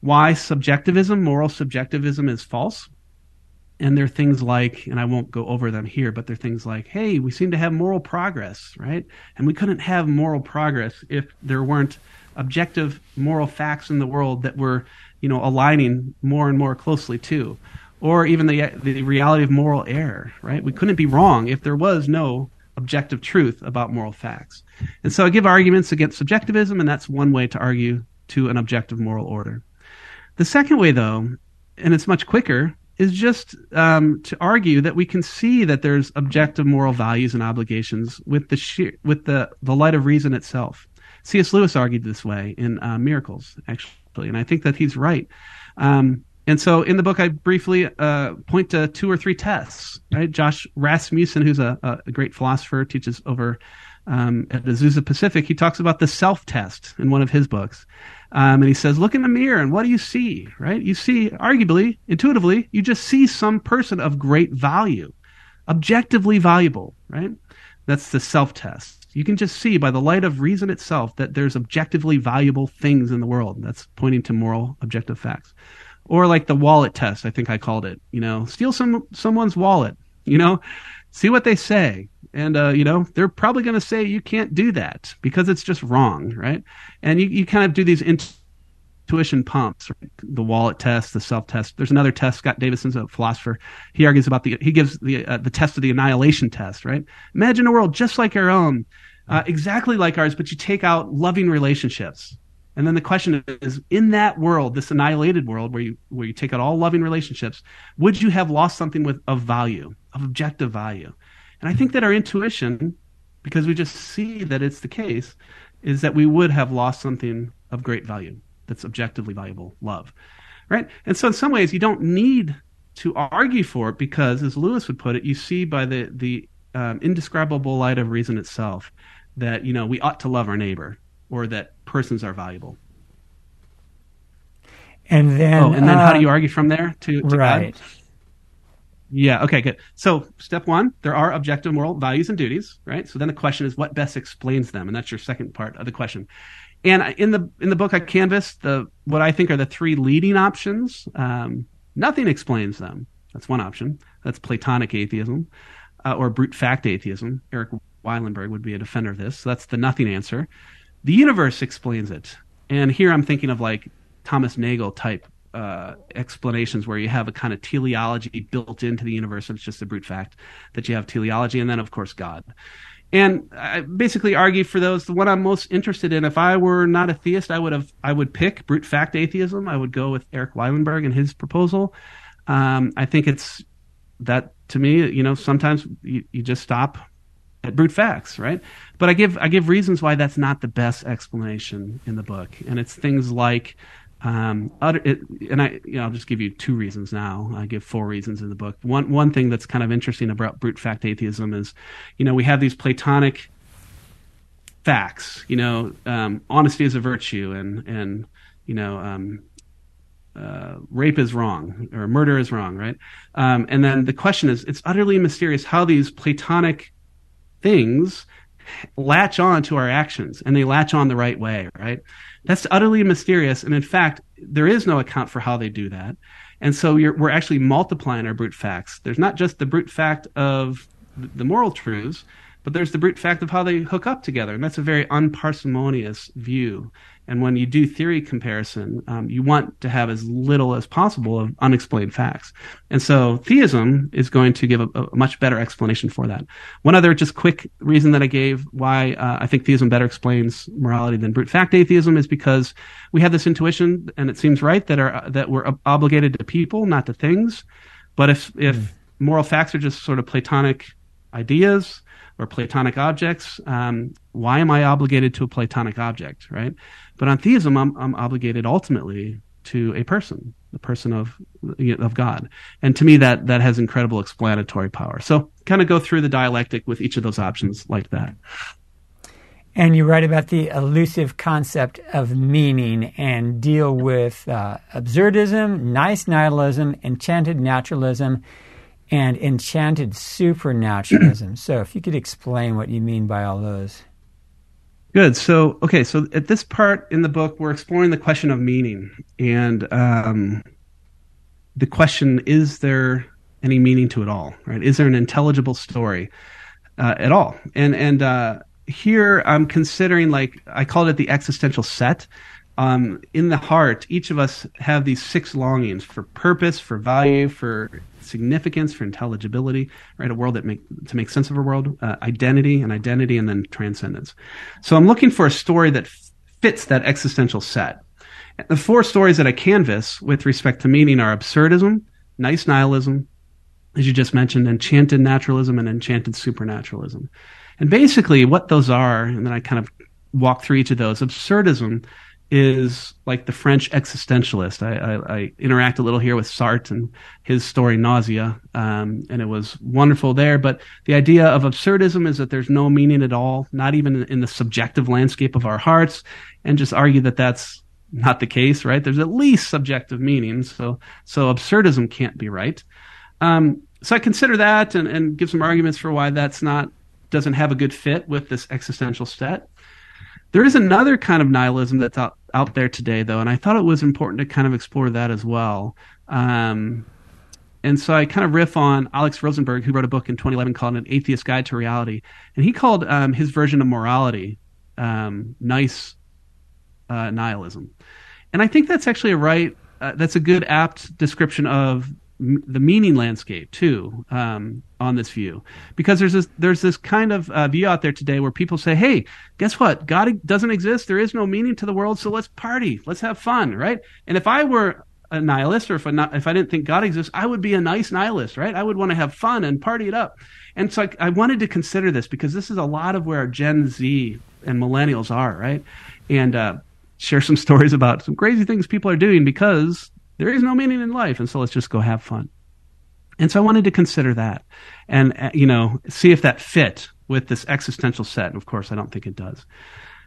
why subjectivism, moral subjectivism, is false and they're things like and i won't go over them here but they're things like hey we seem to have moral progress right? And we couldn't have moral progress if there weren't objective moral facts in the world that were you know aligning more and more closely to or even the the reality of moral error right? We couldn't be wrong if there was no objective truth about moral facts. And so i give arguments against subjectivism and that's one way to argue to an objective moral order. The second way though and it's much quicker is just um, to argue that we can see that there's objective moral values and obligations with the sheer, with the, the light of reason itself. C.S. Lewis argued this way in uh, Miracles, actually, and I think that he's right. Um, and so in the book, I briefly uh, point to two or three tests. Right, Josh Rasmussen, who's a, a great philosopher, teaches over um, at Azusa Pacific. He talks about the self test in one of his books, um, and he says, look in the mirror and what do you see, right? You see, arguably, intuitively, you just see some person of great value, objectively valuable, right? That's the self test. You can just see by the light of reason itself that there's objectively valuable things in the world. That's pointing to moral objective facts. Or like the wallet test, I think I called it, you know, steal some, someone's wallet, you know, see what they say. And, uh, you know, they're probably going to say you can't do that because it's just wrong, right? And you, you kind of do these intuition pumps, right? the Wallet test, the self test. There's another test. Scott Davison's a philosopher. He argues about the, he gives the, uh, the test of the annihilation test, right? Imagine a world just like our own, uh, exactly like ours, but you take out loving relationships. And then the question is, in that world, this annihilated world where you where you take out all loving relationships, would you have lost something with of value, of objective value? And I think that our intuition, because we just see that it's the case, is that we would have lost something of great value that's objectively valuable, love. Right? And so in some ways you don't need to argue for it because, as Lewis would put it, you see by the the um, indescribable light of reason itself that you know we ought to love our neighbor or that persons are valuable. And then, oh, and then uh, how do you uh, argue from there to, to right? God? Yeah. Okay. Good. So, step one, there are objective moral values and duties, right? So then the question is, what best explains them, and that's your second part of the question. And in the in the book, I canvassed the what I think are the three leading options. Um, nothing explains them. That's one option. That's Platonic atheism uh, or brute fact atheism. Erik Wielenberg would be a defender of this. So that's the nothing answer. The universe explains it. And here I'm thinking of like Thomas Nagel type uh, explanations where you have a kind of teleology built into the universe. And it's just a brute fact that you have teleology, and then of course God. And I basically argue for those. The one I'm most interested in. If I were not a theist, I would have I would pick brute fact atheism. I would go with Erik Wielenberg and his proposal. Um, I think it's that to me. You know, sometimes you, you just stop at brute facts, right? But I give I give reasons why that's not the best explanation in the book, and it's things like, um, utter, it, and I you know I'll just give you two reasons now. I give four reasons in the book. One one thing that's kind of interesting about brute fact atheism is, you know, we have these Platonic facts. You know, um, honesty is a virtue, and and you know. Um, uh, rape is wrong or murder is wrong, right? Um, and then the question is, it's utterly mysterious how these Platonic things latch on to our actions and they latch on the right way, right? That's utterly mysterious. And in fact, there is no account for how they do that. And so we're actually multiplying our brute facts. There's not just the brute fact of the moral truths, but there's the brute fact of how they hook up together. And that's a very unparsimonious view. And when you do theory comparison, um, you want to have as little as possible of unexplained facts. And so theism is going to give a, a much better explanation for that. One other just quick reason that I gave why uh, I think theism better explains morality than brute fact atheism is because we have this intuition, and it seems right that are that we're obligated to people, not to things. But if if mm. moral facts are just sort of Platonic ideas, or Platonic objects. Um, why am I obligated to a Platonic object, right? But on theism, I'm, I'm obligated ultimately to a person, the person of of God, and to me that that has incredible explanatory power. So, kind of go through the dialectic with each of those options like that. And you write about the elusive concept of meaning and deal with uh, absurdism, nice nihilism, enchanted naturalism, and enchanted supernaturalism. so, if you could explain what you mean by all those. Good. So, okay. So, at this part in the book, we're exploring the question of meaning, and um, the question: Is there any meaning to it all? Right? Is there an intelligible story uh, at all? And and uh, here I'm considering like I called it the existential set. Um, in the heart, each of us have these six longings for purpose, for value, for significance, for intelligibility, right? A world that make to make sense of a world, uh, identity and identity, and then transcendence. So I'm looking for a story that fits that existential set. The four stories that I canvass with respect to meaning are absurdism, nice nihilism, as you just mentioned, enchanted naturalism, and enchanted supernaturalism. And basically, what those are, and then I kind of walk through each of those. Absurdism is like the French existentialist. I, I, I, interact a little here with Sartre and his story Nausea, um, and it was wonderful there. But the idea of absurdism is that there's no meaning at all, not even in the subjective landscape of our hearts, and just argue that that's not the case, right? There's at least subjective meaning, so so absurdism can't be right. Um, so I consider that and, and give some arguments for why that's not doesn't have a good fit with this existential set. There is another kind of nihilism that's out, out there today, though, and I thought it was important to kind of explore that as well. Um, and so I kind of riff on Alex Rosenberg, who wrote a book in 2011 called An Atheist Guide to Reality. And he called um, his version of morality um, nice uh, nihilism. And I think that's actually a right, uh, that's a good apt description of the meaning landscape too um, on this view because there's this there's this kind of uh, view out there today where people say hey guess what god doesn't exist there is no meaning to the world so let's party let's have fun right and if i were a nihilist, or if I not, if I didn't think God exists, I would be a nice nihilist, right? I would want to have fun and party it up. And so I, I wanted to consider this because this is a lot of where Gen Z and millennials are, right? And uh, share some *laughs* stories about some crazy things people are doing because there is no meaning in life, and so let's just go have fun. And so I wanted to consider that, and uh, you know, see if that fit with this existential set. And of course, I don't think it does.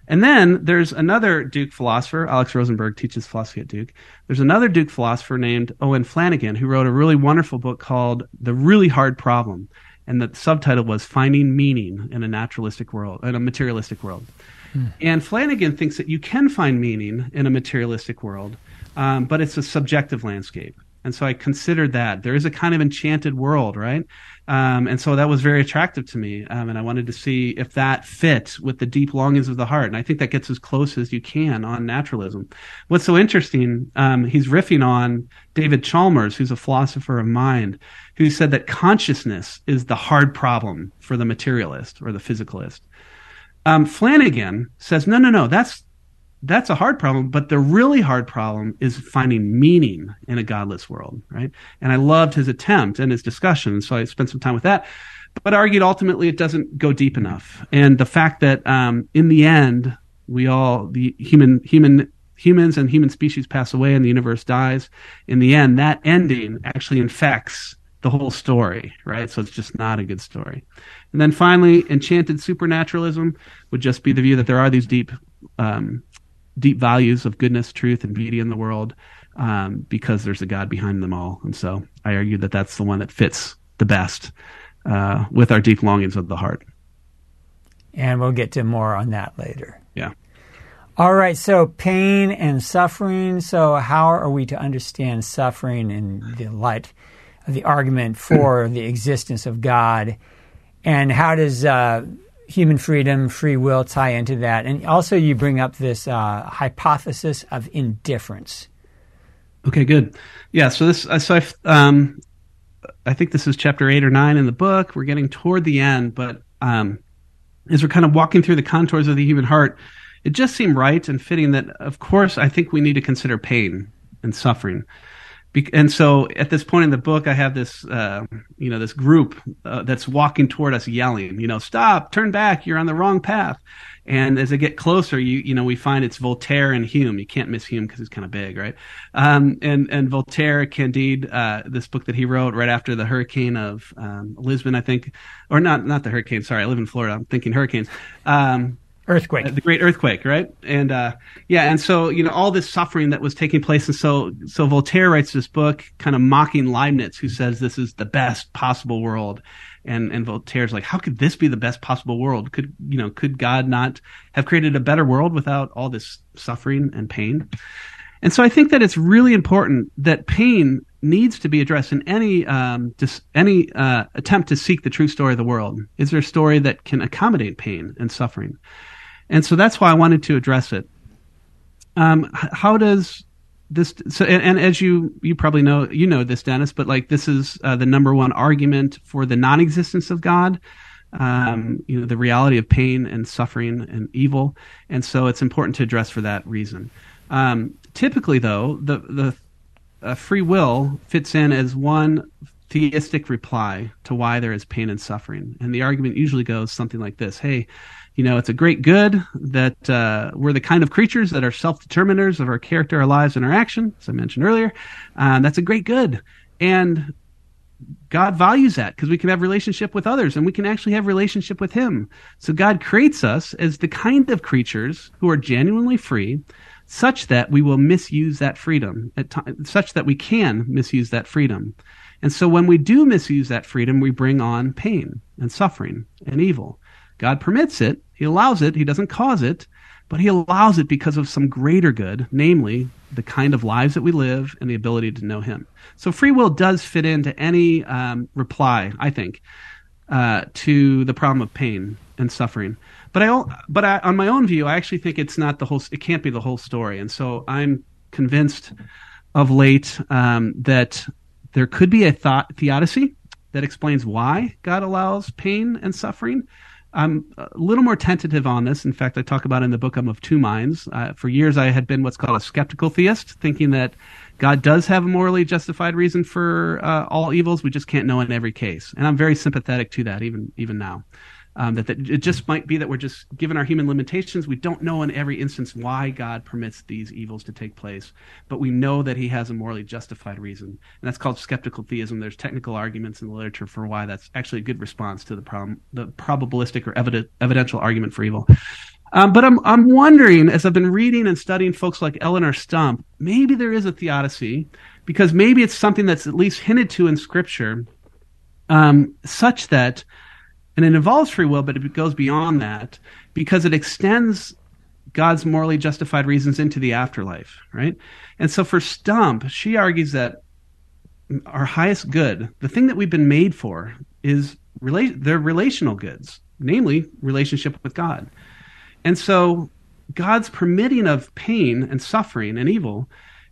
And then there's another Duke philosopher, Alex Rosenberg teaches philosophy at Duke. There's another Duke philosopher named Owen Flanagan who wrote a really wonderful book called The Really Hard Problem. And the subtitle was Finding Meaning in a Naturalistic World, in a Materialistic World. Hmm. And Flanagan thinks that you can find meaning in a materialistic world, um, but it's a subjective landscape. And so I considered that there is a kind of enchanted world, right? Um, and so that was very attractive to me. Um, and I wanted to see if that fit with the deep longings of the heart. And I think that gets as close as you can on naturalism. What's so interesting, um, he's riffing on David Chalmers, who's a philosopher of mind, who said that consciousness is the hard problem for the materialist or the physicalist. Um, Flanagan says, no, no, no, that's that's a hard problem, but the really hard problem is finding meaning in a godless world, right? And I loved his attempt and his discussion, so I spent some time with that. But argued ultimately it doesn't go deep enough, and the fact that um, in the end we all the human human humans and human species pass away and the universe dies. In the end, that ending actually infects the whole story, right? So it's just not a good story. And then finally, enchanted supernaturalism would just be the view that there are these deep um, deep values of goodness, truth, and beauty in the world um, because there's a God behind them all. And so I argue that that's the one that fits the best uh, with our deep longings of the heart. And we'll get to more on that later. Yeah. All right. So pain and suffering. So how are we to understand suffering in the light of the argument for the existence of God? And how does uh, human freedom, free will tie into that. And also, you bring up this uh, hypothesis of indifference. Okay, good. Yeah, so this, uh, so I, um, I think this is chapter eight or nine in the book. We're getting toward the end, but um, as we're kind of walking through the contours of the human heart, it just seemed right and fitting that, of course, I think we need to consider pain and suffering. And so at this point in the book, I have this, uh, you know, this group uh, that's walking toward us, yelling, you know, stop, turn back, you're on the wrong path. And as they get closer, you you know, we find it's Voltaire and Hume. You can't miss Hume because he's kind of big, right? Um, and and Voltaire, Candide, uh, this book that he wrote right after the hurricane of um, Lisbon, I think, or not not the hurricane. Sorry, I live in Florida. I'm thinking hurricanes. Um, earthquake. Uh, the great earthquake right? And uh, yeah and so you know all this suffering that was taking place and so so voltaire writes this book kind of mocking leibniz who says this is the best possible world. And and voltaire's like how could this be the best possible world? Could you know could god not have created a better world without all this suffering and pain? And so i think that it's really important that pain needs to be addressed in any um, dis- any uh, attempt to seek the true story of the world. Is there a story that can accommodate pain and suffering? And so that's why I wanted to address it. Um, how does this? So, and, and, as you you probably know, you know this, Dennis, but like this is uh, the number one argument for the non-existence of God. Um, you know, the reality of pain and suffering and evil, and so it's important to address for that reason. Um, typically, though, the the uh, free will fits in as one theistic reply to why there is pain and suffering, and the argument usually goes something like this: Hey you know, it's a great good that uh, we're the kind of creatures that are self-determiners of our character, our lives, and our action, as I mentioned earlier. Uh, that's a great good, and God values that because we can have relationship with others, and we can actually have relationship with Him. So God creates us as the kind of creatures who are genuinely free, such that we will misuse that freedom, at t- such that we can misuse that freedom. And so when we do misuse that freedom, we bring on pain and suffering and evil. God permits it, He allows it, He doesn't cause it, but he allows it because of some greater good, namely the kind of lives that we live and the ability to know him. So free will does fit into any um, reply, I think, uh, to the problem of pain and suffering. But I, but I, on my own view, I actually think it's not the whole. It can't be the whole story, and so I'm convinced of late um, that there could be a thought, theodicy that explains why God allows pain and suffering. I'm a little more tentative on this. In fact, I talk about in the book I'm of two minds. Uh, for years, I had been what's called a skeptical theist, thinking that God does have a morally justified reason for uh, all evils. We just can't know in every case, and I'm very sympathetic to that, even even now um, that, that, it just might be that we're just given our human limitations we don't know in every instance why god permits these evils to take place but we know that he has a morally justified reason. And that's called skeptical theism. There's technical arguments in the literature for why that's actually a good response to the problem the probabilistic or evident, evidential argument for evil. Um, but I'm I'm wondering as I've been reading and studying folks like Eleonore Stump, maybe there is a theodicy, because maybe it's something that's at least hinted to in Scripture, um, such that and it involves free will, but it goes beyond that because it extends God's morally justified reasons into the afterlife, right? And so for Stump, she argues that our highest good, the thing that we've been made for, is rela- they're relational goods, namely relationship with God. And so God's permitting of pain and suffering and evil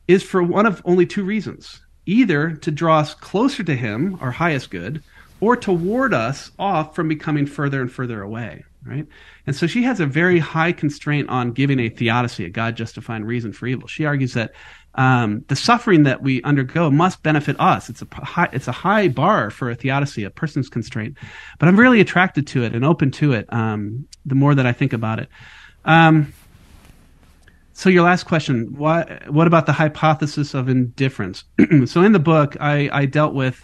is for one of only two reasons either to draw us closer to Him, our highest good, or to ward us off from becoming further and further away, right? And so she has a very high constraint on giving a theodicy, a God justifying reason for evil. She argues that um, the suffering that we undergo must benefit us. It's a high, it's a high bar for a theodicy, a person's constraint. But I'm really attracted to it and open to it um, the more that I think about it. Um, so your last question, what what about the hypothesis of indifference? *clears throat* so in the book, I, I dealt with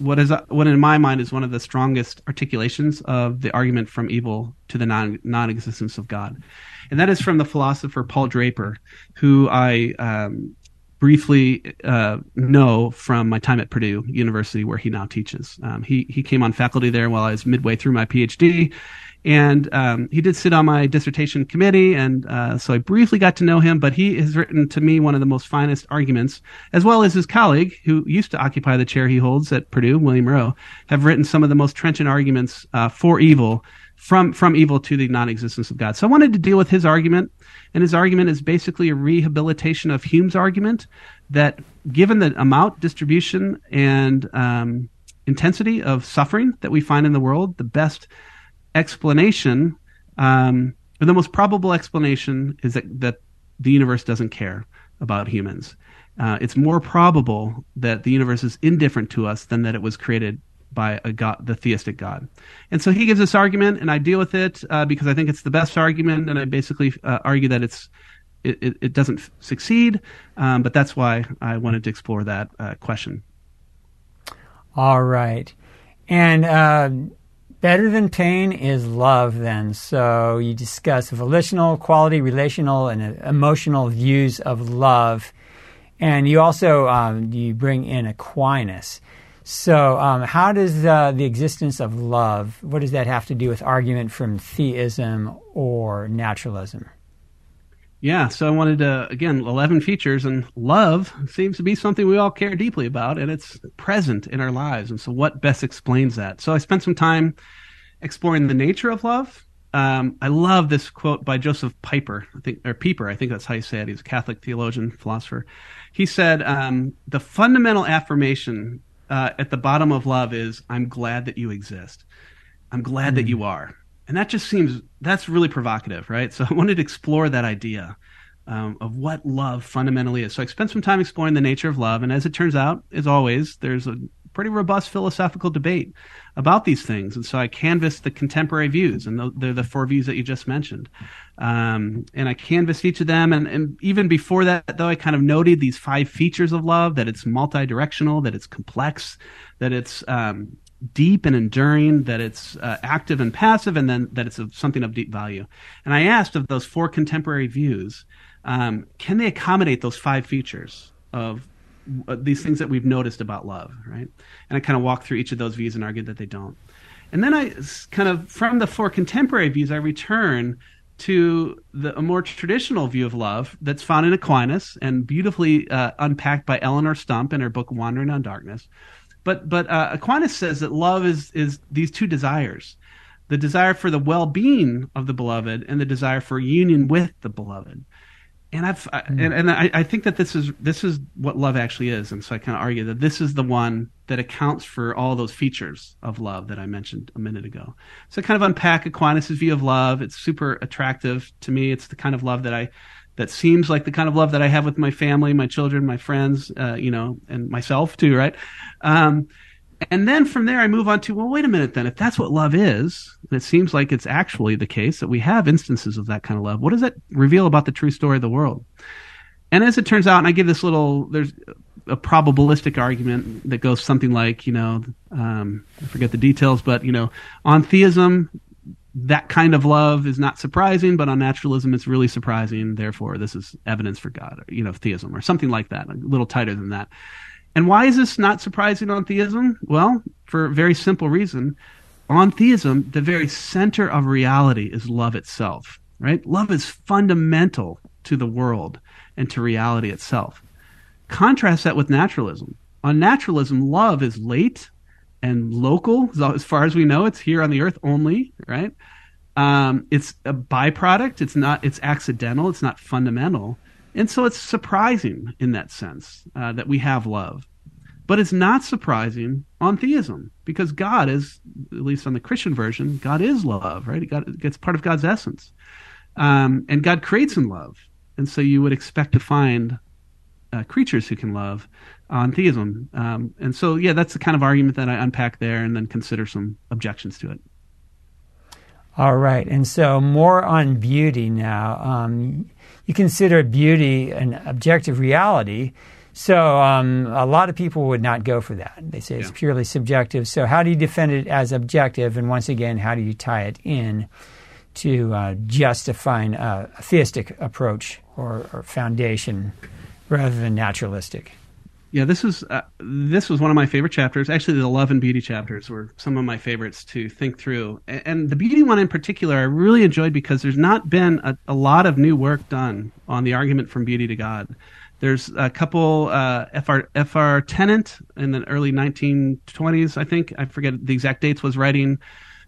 what is what in my mind is one of the strongest articulations of the argument from evil to the non non-existence of God, and that is from the philosopher Paul Draper, who I um, briefly uh, know from my time at Purdue University, where he now teaches. Um, he he came on faculty there while I was midway through my PhD, and um, he did sit on my dissertation committee, and uh, so I briefly got to know him. But he has written to me one of the most finest arguments, as well as his colleague, who used to occupy the chair he holds at Purdue, William Rowe, have written some of the most trenchant arguments uh, for evil, from from evil to the non-existence of God. So I wanted to deal with his argument, and his argument is basically a rehabilitation of Hume's argument that, given the amount, distribution, and um, intensity of suffering that we find in the world, the best explanation, um, or the most probable explanation, is that, that the universe doesn't care about humans. Uh, it's more probable that the universe is indifferent to us than that it was created by a god, the theistic God. And so he gives this argument, and I deal with it uh, because I think it's the best argument, and I basically uh, argue that it's it, it, it doesn't f- succeed, um, but that's why I wanted to explore that uh, question. All right, and uh, Better than pain is love, then. So you discuss volitional, quality, relational, and uh, emotional views of love. And you also um, you bring in Aquinas. So, um, how does uh, the existence of love, what does that have to do with argument from theism or naturalism? Yeah, so I wanted to, again, 11 features, and love seems to be something we all care deeply about, and it's present in our lives. And so, what best explains that? So, I spent some time exploring the nature of love. Um, I love this quote by Joseph Piper, I think, or Pieper, I think that's how you say it. He's a Catholic theologian, philosopher. He said, um, The fundamental affirmation uh, at the bottom of love is, I'm glad that you exist. I'm glad mm. that hmm. you are. And that just seems that's really provocative, right? So *laughs* I wanted to explore that idea um, of what love fundamentally is. So I spent some time exploring the nature of love, and as it turns out, as always, there's a pretty robust philosophical debate about these things. And so I canvassed the contemporary views, and they're the four views that you just mentioned. Um, and I canvassed each of them. And, and, even before that, though, I kind of noted these five features of love that it's multi-directional, that it's complex, that it's um, deep and enduring, that it's uh, active and passive, and then that it's something of deep value. And I asked of those four contemporary views, um, can they accommodate those five features of uh, these things that we've noticed about love, right? And I kind of walked through each of those views and argued that they don't. And then I kind of, from the four contemporary views, I return to the, a more traditional view of love that's found in Aquinas and beautifully uh, unpacked by Eleonore Stump in her book Wandering in Darkness. But but uh, Aquinas says that love is is these two desires: the desire for the well-being of the beloved and the desire for union with the beloved and I've I, mm. and, and I, I, think that this is this is what love actually is, and so I kind of argue that this is the one that accounts for all those features of love that I mentioned a minute ago. So I kind of unpack Aquinas' view of love. It's super attractive to me. It's the kind of love that I that seems like the kind of love that I have with my family, my children, my friends, uh, you know, and myself too, right? Um, and then from there, I move on to, well, wait a minute then. If that's what love is, and it seems like it's actually the case that we have instances of that kind of love, what does that reveal about the true story of the world? And as it turns out, and I give this little, there's a probabilistic argument that goes something like, you know, um, I forget the details, but, you know, on theism, that kind of love is not surprising, but on naturalism, it's really surprising. Therefore, this is evidence for God, or, you know, theism, or something like that, a little tighter than that. And why is this not surprising on theism? Well, for a very simple reason. On theism, the very center of reality is love itself, right? Love is fundamental to the world and to reality itself. Contrast that with naturalism. On naturalism, love is late and local. As far as we know, it's here on the earth only, right? Um, it's a byproduct. It's not, it's accidental. It's not fundamental. And so it's surprising in that sense uh, that we have love. But it's not surprising on theism because God is, at least on the Christian version, God is love, right? God, it's part of God's essence. Um, and God creates in love. And so you would expect to find uh, creatures who can love on theism. Um, and so, yeah, that's the kind of argument that I unpack there and then consider some objections to it. All right. And so, more on beauty now. Um, you consider beauty an objective reality. So um, a lot of people would not go for that. They say it's purely subjective. So how do you defend it as objective? And once again, how do you tie it in to uh, justifying a, a, theistic approach or, or, foundation rather than naturalistic? Yeah, this is uh, this was one of my favorite chapters. Actually, the love and beauty chapters were some of my favorites to think through. And, and the beauty one in particular, I really enjoyed because there's not been a, a, lot of new work done on the argument from beauty to God. There's a couple uh, F.R. F.R. Tennant in the early 1920s, I think. I forget the exact dates. Was writing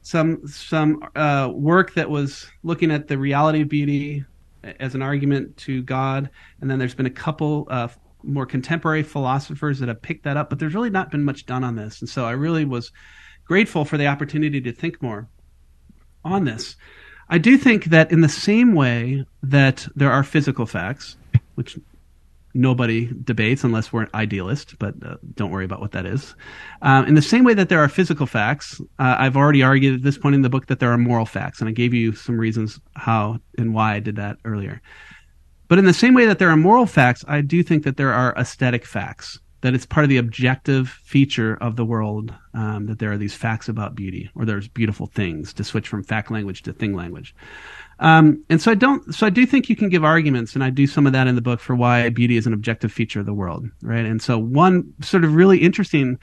some some uh, work that was looking at the reality of beauty as an argument to God, and then there's been a couple uh, more contemporary philosophers that have picked that up, but there's really not been much done on this. And so I really was grateful for the opportunity to think more on this. I do think that in the same way that there are physical facts, which nobody debates unless we're an idealist, but uh, don't worry about what that is. Uh, in the same way that there are physical facts, uh, I've already argued at this point in the book that there are moral facts, and I gave you some reasons how and why I did that earlier. But in the same way that there are moral facts, I do think that there are aesthetic facts. That it's part of the objective feature of the world um, that there are these facts about beauty, or there's beautiful things to switch from fact language to thing language. Um, and so I don't, so I do think you can give arguments, and I do some of that in the book for why beauty is an objective feature of the world, right? And so one sort of really interesting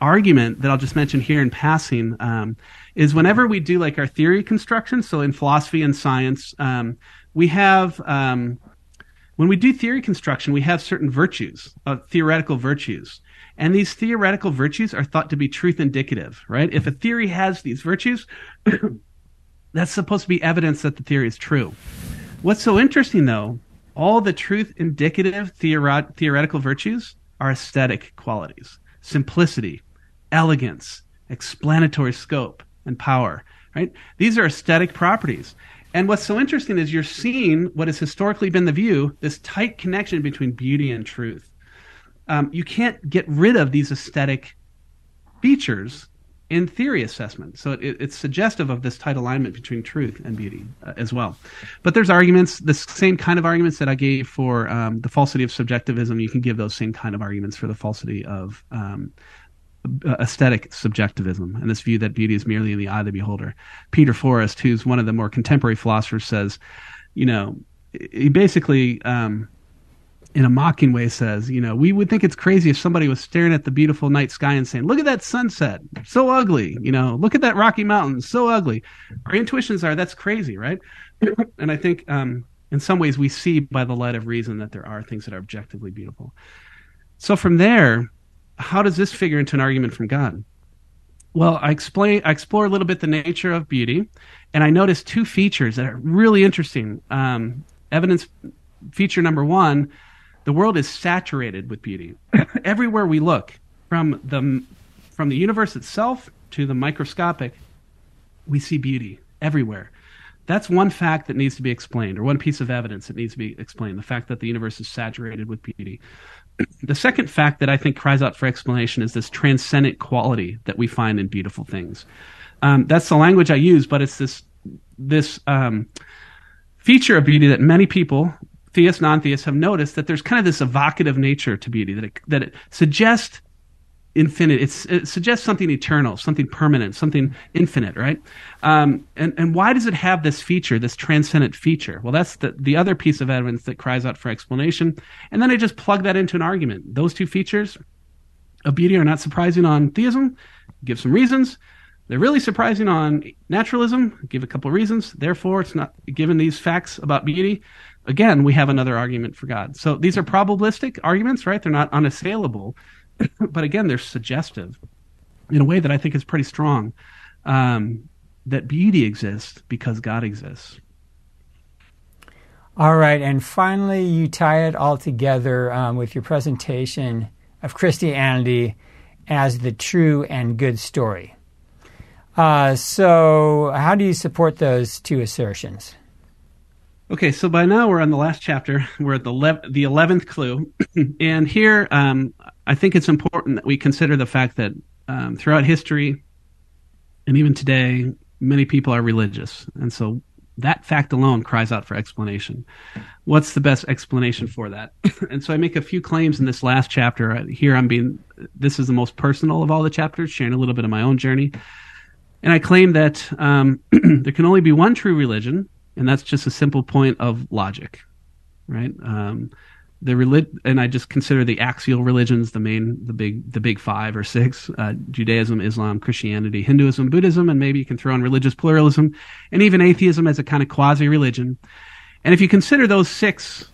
argument that I'll just mention here in passing um, is whenever we do like our theory construction, so in philosophy and science, um, we have um, when we do theory construction, we have certain virtues, uh, theoretical virtues. And these theoretical virtues are thought to be truth indicative, right? If a theory has these virtues, *coughs* that's supposed to be evidence that the theory is true. What's so interesting though, all the truth indicative theori- theoretical virtues are aesthetic qualities. Simplicity, elegance, explanatory scope, and power, right? These are aesthetic properties. And what's so interesting is you're seeing what has historically been the view this tight connection between beauty and truth. Um, you can't get rid of these aesthetic features in theory assessment. So it, it's suggestive of this tight alignment between truth and beauty uh, as well. But there's arguments, the same kind of arguments that I gave for um, the falsity of subjectivism. You can give those same kind of arguments for the falsity of um, aesthetic subjectivism and this view that beauty is merely in the eye of the beholder. Peter Forrest, who's one of the more contemporary philosophers, says, you know, he basically um, in a mocking way says, you know, we would think it's crazy if somebody was staring at the beautiful night sky and saying, look at that sunset, so ugly. You know, look at that Rocky Mountain, so ugly. Our intuitions are, that's crazy, right? *clears throat* and I think um, in some ways we see by the light of reason that there are things that are objectively beautiful. So from there, how does this figure into an argument from God? Well, I explain, I explore a little bit the nature of beauty, and I notice two features that are really interesting. Um, evidence feature number one the world is saturated with beauty. *coughs* Everywhere we look, from the from the universe itself to the microscopic, we see beauty everywhere. That's one fact that needs to be explained, or one piece of evidence that needs to be explained the fact that the universe is saturated with beauty. The second fact that I think cries out for explanation is this transcendent quality that we find in beautiful things. Um, that's the language I use, but it's this this um, feature of beauty that many people theists, non-theists have noticed that there's kind of this evocative nature to beauty that it, that it suggests infinite. It's, it suggests something eternal, something permanent, something infinite, right? Um, and and why does it have this feature, this transcendent feature? Well, that's the the other piece of evidence that cries out for explanation. And then I just plug that into an argument. Those two features of beauty are not surprising on theism. Give some reasons. They're really surprising on naturalism. Give a couple reasons. Therefore, it's not given these facts about beauty again, we have another argument for God. So these are probabilistic arguments, right? They're not unassailable, *coughs* but again, they're suggestive in a way that I think is pretty strong. Um, that beauty exists because God exists. All right, and finally, you tie it all together um, with your presentation of Christianity as the true and good story. Uh, so, how do you support those two assertions? Okay, so by now we're on the last chapter. *laughs* We're at the le- the eleventh clue, *clears throat* and here um, I think it's important that we consider the fact that um, throughout history, and even today, many people are religious, and so that fact alone cries out for explanation. What's the best explanation for that? *laughs* and so I make a few claims in this last chapter. Here I'm being this is the most personal of all the chapters, sharing a little bit of my own journey. And I claim that um, *clears throat* there can only be one true religion, and that's just a simple point of logic, right? Um, the relig- and I just consider the axial religions the main, the big, the big five or six: uh, Judaism, Islam, Christianity, Hinduism, Buddhism, and maybe you can throw in religious pluralism, and even atheism as a kind of quasi-religion. And if you consider those six,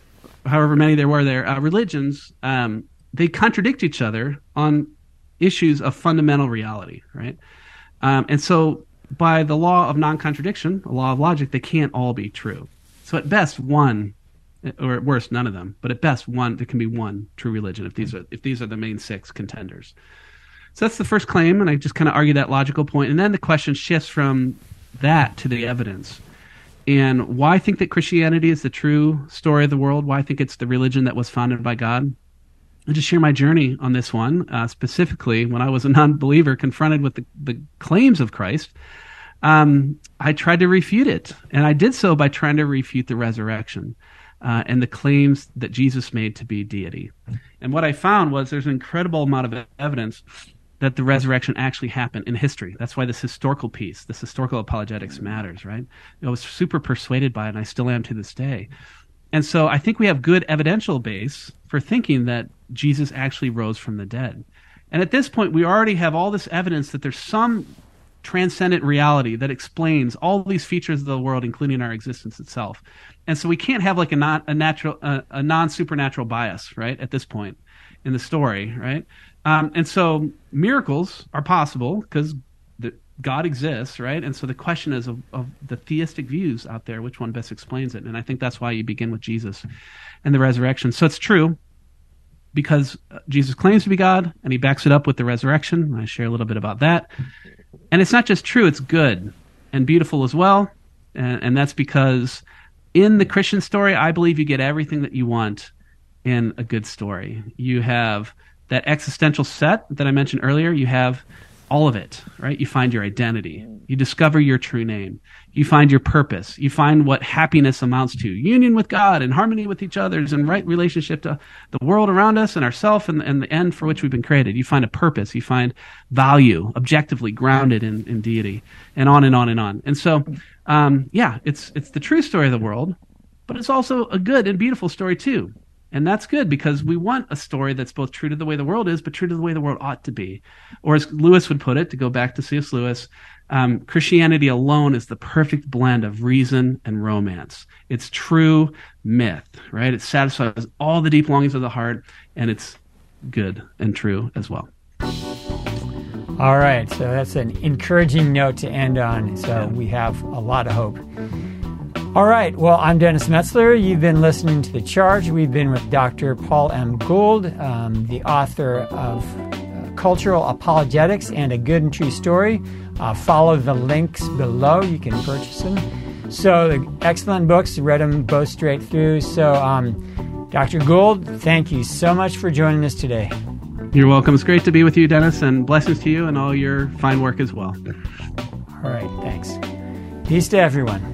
however many there were there, uh, religions, um, they contradict each other on issues of fundamental reality, right? Um, and so by the law of non-contradiction, a law of logic, they can't all be true. So at best, one, or at worst, none of them. But at best, one there can be one true religion if these are if these are the main six contenders. So that's the first claim, and I just kind of argue that logical point, and then the question shifts from that to the evidence. And why I think that Christianity is the true story of the world, why I think it's the religion that was founded by God. I'll just share my journey on this one, uh, specifically when I was a non believer confronted with the, the claims of Christ um, I tried to refute it. And I did so by trying to refute the resurrection uh, and the claims that Jesus made to be deity. And what I found was there's an incredible amount of evidence that the resurrection actually happened in history. That's why this historical piece, this historical apologetics matters, right? I was super persuaded by it, and I still am to this day. And so I think we have good evidential base for thinking that Jesus actually rose from the dead. And at this point, we already have all this evidence that there's some transcendent reality that explains all these features of the world, including our existence itself. And so we can't have like a non a natural uh, a non supernatural bias, right? At this point in the story, right? Um, and so miracles are possible because God exists, right? And so the question is of, of, the theistic views out there, which one best explains it? And I think that's why you begin with Jesus and the resurrection. So it's true because Jesus claims to be God and he backs it up with the resurrection. I share a little bit about that. And it's not just true, it's good and beautiful as well. And, and that's because in the Christian story, I believe you get everything that you want in a good story. You have that existential set that I mentioned earlier. You have all of it, right? You find your identity. You discover your true name. You find your purpose. You find what happiness amounts to union with God and harmony with each other and right relationship to the world around us and ourself and, and the end for which we've been created. You find a purpose. You find value objectively grounded in, in deity and on and on and on. And so, um, yeah, it's, it's the true story of the world, but it's also a good and beautiful story too. And that's good because we want a story that's both true to the way the world is, but true to the way the world ought to be. Or as Lewis would put it, to go back to C.S. Lewis, um, Christianity alone is the perfect blend of reason and romance. It's true myth, right? It satisfies all the deep longings of the heart, and it's good and true as well. All right, so that's an encouraging note to end on. So we have a lot of hope. All right, well, I'm Dennis Metzler. You've been listening to The Charge. We've been with Dr. Paul M. Gould, um, the author of uh, Cultural Apologetics and a Good and True Story. Uh, follow the links below. You can purchase them. So, the excellent books. Read them both straight through. So, um, Dr. Gould, thank you so much for joining us today. You're welcome. It's great to be with you, Dennis, and blessings to you and all your fine work as well. All right, thanks. Peace to everyone.